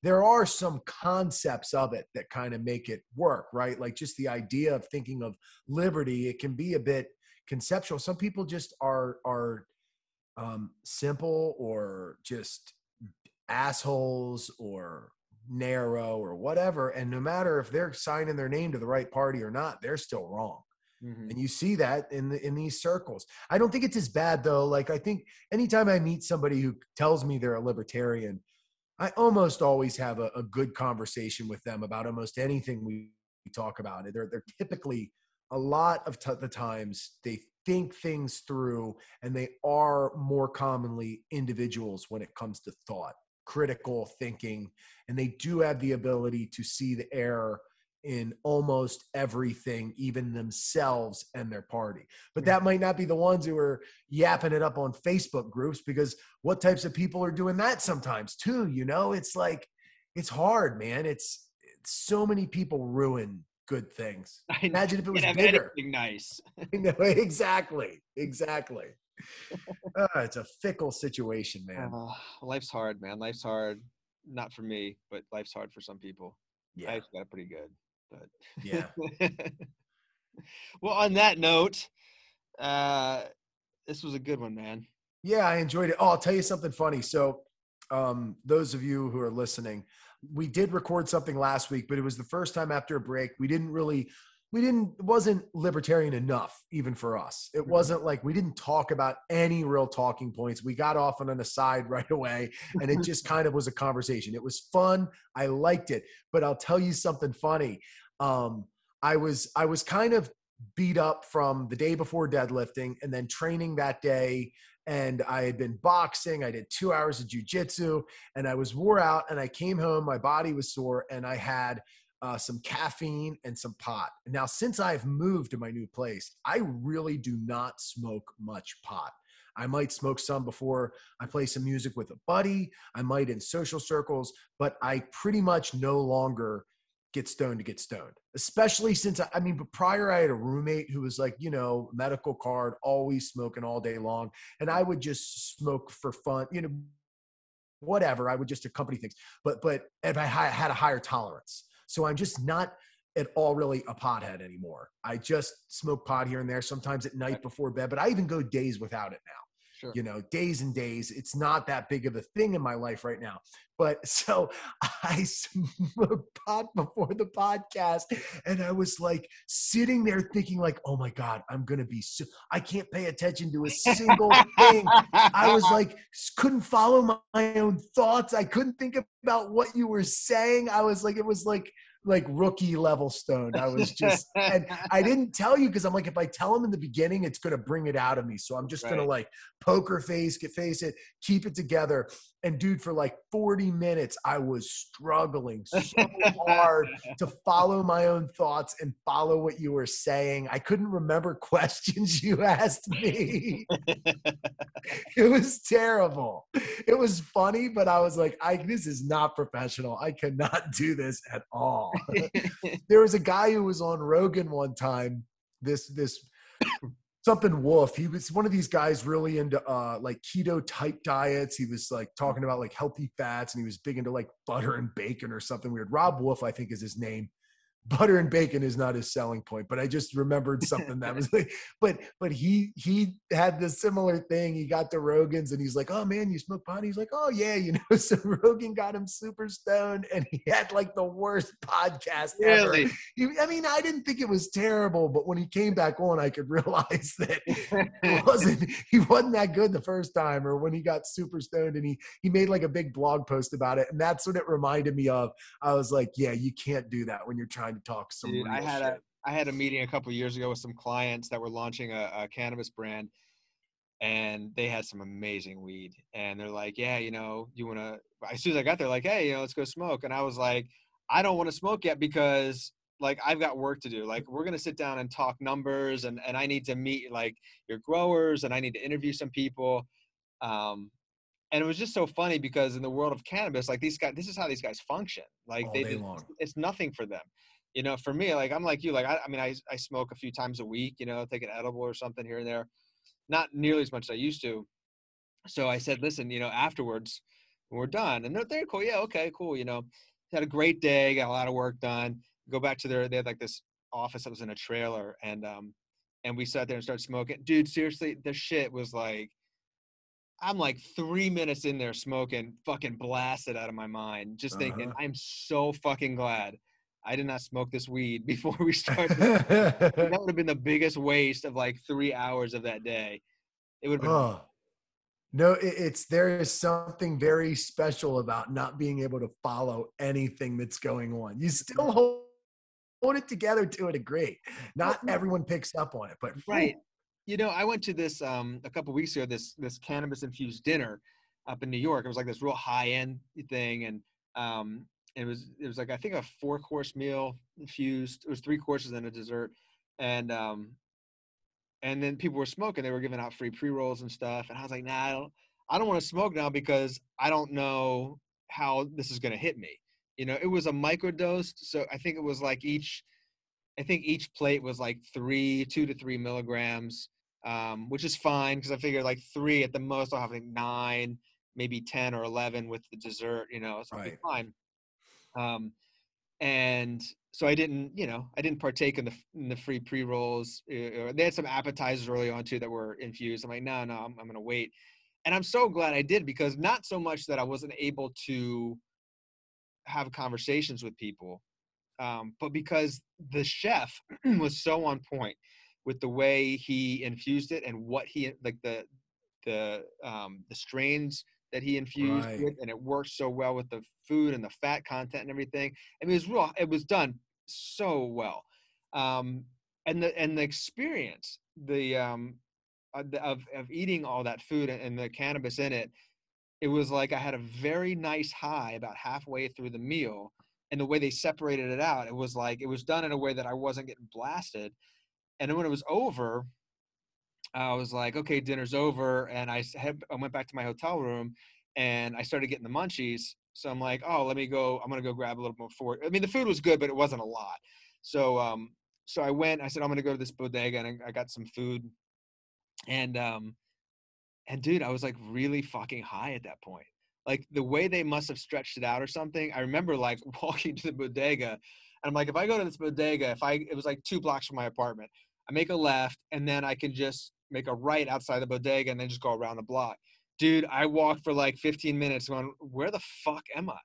there are some concepts of it that kind of make it work, right? Like just the idea of thinking of liberty, it can be a bit conceptual. Some people just are are um, simple or just assholes or narrow or whatever, and no matter if they're signing their name to the right party or not, they're still wrong Mhm. and you see that in the, in these circles. I don't think it's as bad though. Like I think anytime I meet somebody who tells me they're a libertarian, I almost always have a, a good conversation with them about almost anything we, we talk about. They're they're typically a lot of t- the times they think things through and they are more commonly individuals when it comes to thought critical thinking and they do have the ability to see the error in almost everything, even themselves and their party. But that might not be the ones who are yapping it up on Facebook groups because what types of people are doing that sometimes too? You know, it's like, it's hard, man. It's, it's so many people ruin good things. I Imagine if it was bigger. nice. Know, exactly, exactly. Uh, it's a fickle situation, man. Uh, life's hard, man. Life's hard. Not for me, but life's hard for some people. I Yeah, actually got pretty good, but yeah. well, on that note, uh, this was a good one, man. Yeah, I enjoyed it. Oh, I'll tell you something funny. So, um, those of you who are listening, we did record something last week, but it was the first time after a break. We didn't really, we didn't it wasn't libertarian enough even for us it Mhm. wasn't like we didn't talk about any real talking points we got off on an aside right away and it just kind of was a conversation it was fun i liked it but i'll tell you something funny um i was i was kind of beat up from the day before deadlifting and then training that day and i had been boxing i did two hours of jujitsu and i was wore out and i came home my body was sore and i had uh, some caffeine and some pot. Now, since I've moved to my new place, I really do not smoke much pot. I might smoke some before I play some music with a buddy. I might in social circles, but I pretty much no longer get stoned to get stoned. Especially since I, I mean, but prior I had a roommate who was like, you know, medical card, always smoking all day long, and I would just smoke for fun, you know, whatever. I would just accompany things, but but if I had a higher tolerance, so I'm just not at all really a pothead anymore. I just smoke pot here and there, sometimes at night before bed, but I even go days without it now Sure. you know, days and days. It's not that big of a thing in my life right now. But so I pot before the podcast and I was like sitting there thinking like, oh my God, I'm to be, so, I can't pay attention to a single thing. I was like, couldn't follow my, my own thoughts. I couldn't think about what you were saying. I was like, it was like, like rookie level stoned. I was just, and I didn't tell you because I'm like, if I tell him in the beginning, it's going to bring it out of me. So I'm just going to like poker face, get face it, keep it together. And dude, for like 40 minutes, I was struggling so hard to follow my own thoughts and follow what you were saying. I couldn't remember questions you asked me. it was terrible. It was funny, but I was like, I this is not professional. I cannot do this at all. there was a guy who was on Rogan one time. This this something wolf. He was one of these guys really into uh like keto type diets. He was like talking about like healthy fats and he was big into like butter and bacon or something weird. Robb Wolf, I think is his name. Butter and bacon is not his selling point, but I just remembered something that was like, but but he he had the similar thing. He got to Rogan's and he's like, Oh man, you smoke pot? He's like, Oh yeah, you know. So Rogan got him super stoned and he had like the worst podcast ever really? he, I mean, I didn't think it was terrible, but when he came back on, I could realize that it wasn't he wasn't that good the first time, or when he got super stoned and he he made like a big blog post about it, and that's what it reminded me of. I was like, yeah, you can't do that when you're trying to talk some Dude, I had shit. a I had a meeting a couple years ago with some clients that were launching a, a cannabis brand, and they had some amazing weed. And they're like, "Yeah, you know, you want to?" As soon as I got there, like, "Hey, you know, let's go smoke." And I was like, "I don't want to smoke yet because." Like I've got work to do. Like we're gonna sit down and talk numbers, and and I need to meet like your growers, and I need to interview some people. Um, and it was just so funny because in the world of cannabis, like these guys, this is how these guys function. Like All they, day do- long. it's nothing for them you know, for me, like I'm like you, like I, I mean, I, I smoke a few times a week, you know, take an edible or something here and there, not nearly as much as I used to. So I said, listen, you know, afterwards, we're done, and they're, they're cool. Yeah, okay, cool. You know, had a great day, got a lot of work done. Go back to their, they had like this office that was in a trailer, and um, and we sat there and started smoking. Dude, seriously, the shit was like, I'm like three minutes in there smoking, fucking blasted out of my mind, just thinking, Uh-huh. I'm so fucking glad I did not smoke this weed before we started. that would have been the biggest waste of like three hours of that day. It would have been. Oh. No, it, it's there is something very special about not being able to follow anything that's going on. You still hold, hold it together to a degree. Not everyone picks up on it, but Right. You know, I went to this um a couple weeks ago. This this cannabis infused dinner up in New York. It was like this real high end thing, and um it was it was like I think a four course meal infused. It was three courses and a dessert, and um and then people were smoking. They were giving out free pre rolls and stuff, and I was like, nah, I don't I don't want to smoke now because I don't know how this is gonna hit me. You know, it was a microdosed, so I think it was like each I think each plate was like three, two to three milligrams, um, which is fine because I figured like three at the most. I'll have like nine, maybe ten or eleven with the dessert. You know, so be fine. Um, and so I didn't, you know, I didn't partake in the in the free pre rolls. Uh, they had some appetizers early on too that were infused. I'm like, no, no, I'm, I'm gonna wait. And I'm so glad I did because not so much that I wasn't able to have conversations with people, um, but because the chef was so on point with the way he infused it and what he like the the um, the strains that he infused Right. with, and it worked so well with the food and the fat content and everything. I mean, it was real. It was done so well, um, and the and the experience, the um, of, of of eating all that food and the cannabis in it, it was like I had a very nice high about halfway through the meal, and the way they separated it out, it was like it was done in a way that I wasn't getting blasted, and then when it was over. I was like, okay, dinner's over, and I had, I went back to my hotel room, and I started getting the munchies. So I'm like, oh, let me go. I'm gonna go grab a little more for. I mean, the food was good, but it wasn't a lot. So um, so I went. I said I'm gonna go to this bodega, and I, I got some food, and um, and dude, I was like really fucking high at that point. Like the way they must have stretched it out or something. I remember like walking to the bodega, and I'm like, if I go to this bodega, if I it was like two blocks from my apartment, I make a left, and then I can just make a right outside the bodega, and then just go around the block. Dude, I walked for like 15 minutes, going, where the fuck am I?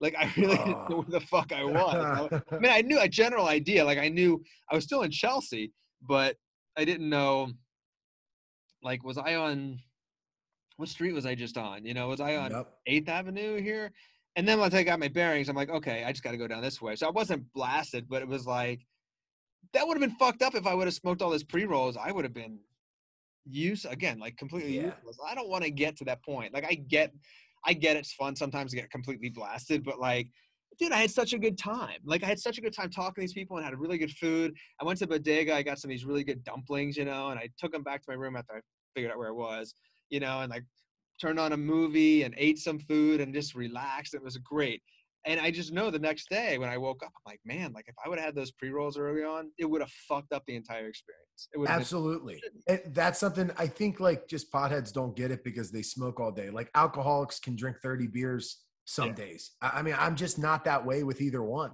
Like I really didn't know where the fuck I was. I- mean, I knew a general idea. Like I knew I was still in Chelsea, but I didn't know. Like, was I on? What street was I just on? You know, was I on Yep. Eighth Avenue here? And then once I got my bearings, I'm like, okay, I just got to go down this way. So I wasn't blasted, but it was like that would have been fucked up if I would have smoked all this pre rolls. I would have been use again, like completely Yeah. useless. I don't want to get to that point. Like I get, I get it's fun sometimes to get completely blasted, but like, dude, I had such a good time. Like I had such a good time talking to these people and had really good food. I went to bodega. I got some of these really good dumplings, you know, and I took them back to my room after I figured out where it was, you know, and like turned on a movie and ate some food and just relaxed. It was great. And I just know the next day when I woke up, I'm like, man, like if I would have had those pre rolls early on, it would have fucked up the entire experience. It would Absolutely. And eh, that's something I think like just potheads don't get it because they smoke all day. Like alcoholics can drink 30 beers some Yeah. days. I I mean, I'm just not that way with either one.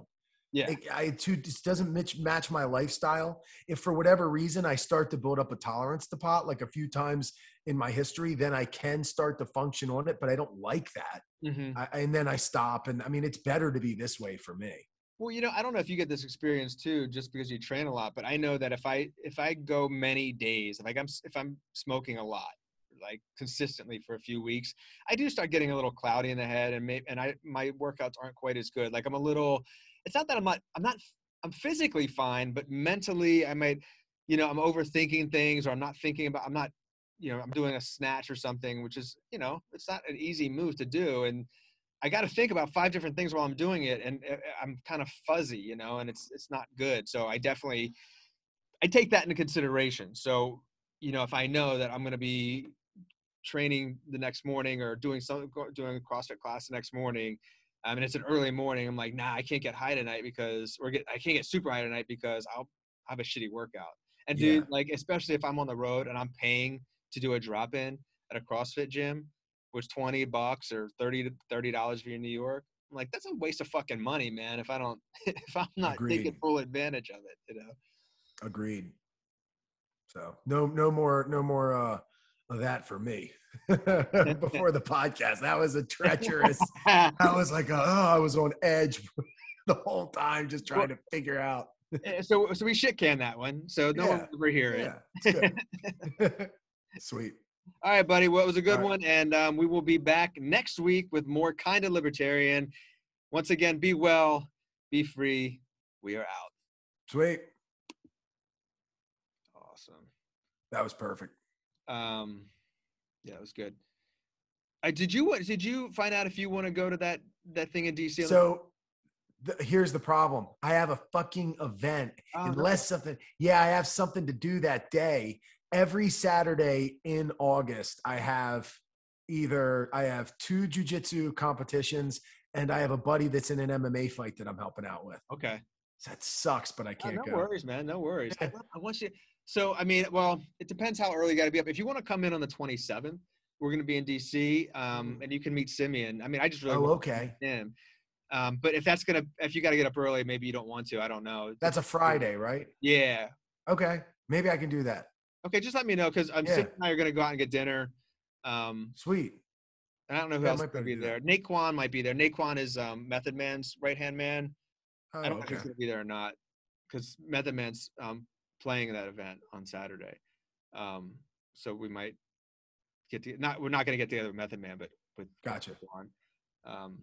Yeah. It, I too just doesn't match, match my lifestyle. If for whatever reason I start to build up a tolerance to pot, like a few times in my history, then I can start to function on it. But I don't like that, Mhm. I, and then I stop. And I mean, it's better to be this way for me. Well, you know, I don't know if you get this experience too, just because you train a lot. But I know that if I if I go many days, like I'm if I'm smoking a lot, like consistently for a few weeks, I do start getting a little cloudy in the head, and maybe and I my workouts aren't quite as good. Like I'm a little. It's not that I'm not. I'm not. I'm physically fine, but mentally, I might. You know, I'm overthinking things, or I'm not thinking about. I'm not. You know, I'm doing a snatch or something, which is you know, it's not an easy move to do, and I got to think about five different things while I'm doing it, and uh, I'm kind of fuzzy, you know, and it's it's not good. So I definitely I take that into consideration. So you know, if I know that I'm going to be training the next morning or doing some go- doing a CrossFit class the next morning, I mean it's an early morning, I'm like, nah, I can't get high tonight because or get I can't get super high tonight because I'll have a shitty workout. And dude, Yeah. like especially if I'm on the road and I'm paying to do a drop in at a CrossFit gym, which 20 bucks or 30 to 30 dollars if you're in New York. I'm like, that's a waste of fucking money, man. If I don't, if I'm not taking full advantage of it, you know. Agreed. So no, no more, no more uh, of that for me. Before the podcast, that was a treacherous. I was like, oh, I was on edge the whole time, just trying to figure out. Eh, so, so we shit can that one. So no one Yeah. will ever hear it. Yeah, good. Sweet. All right, buddy. Well, it was a good right. one, and um, we will be back next week with more kind of libertarian. Once again, be well, be free. We are out. Sweet. Awesome. That was perfect. Um, yeah, it was good. Uh, did you what? Did you find out if you want to go to that that thing in DC? So the, here's the problem. I have a fucking event. Oh, no. Unless something, yeah, I have something to do that day. Every Saturday in August, I have either I have two jujitsu competitions and I have a buddy that's in an MMA fight that I'm helping out with. Okay. That sucks, but I can't no go. worries, man. No worries. I want, you. So, I mean, well, it depends how early you got to be up. If you want to come in on the 27th, we're going to be in DC, um, Mm. and you can meet Simeon. I mean, I just really Oh, okay. him. Um, but if that's gonna, if you got to get up early, maybe you don't want to. I don't know. That's a Friday, right? Yeah. Okay. Maybe I can do that. Okay, just let me know because I'm Yeah. Sid and I are gonna go out and get dinner. Um, Sweet. and I don't know who Yeah, else might be there. Naquan might be there. Naquan is um, Method Man's right hand man. Oh, I don't know if he's gonna be there or not, because Method Man's um, playing that event on Saturday. Um, so we might get to not. We're not gonna get together with Method Man, but with Gotcha. Juan. Um,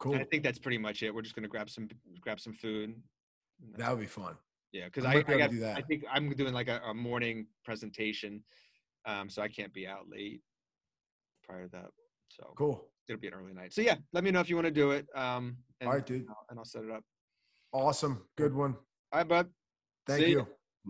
Cool. I think that's pretty much it. We're just gonna grab some grab some food. That would be fun. Yeah, because I I, might be I got. I think I'm doing like a, a morning presentation, um, so I can't be out late prior to that. So Cool. it'll be an early night. So yeah, let me know if you want to do it. Um, and, All right, dude. I'll- and I'll set it up. Awesome. Good one. All right, bud. Thank See ya. you.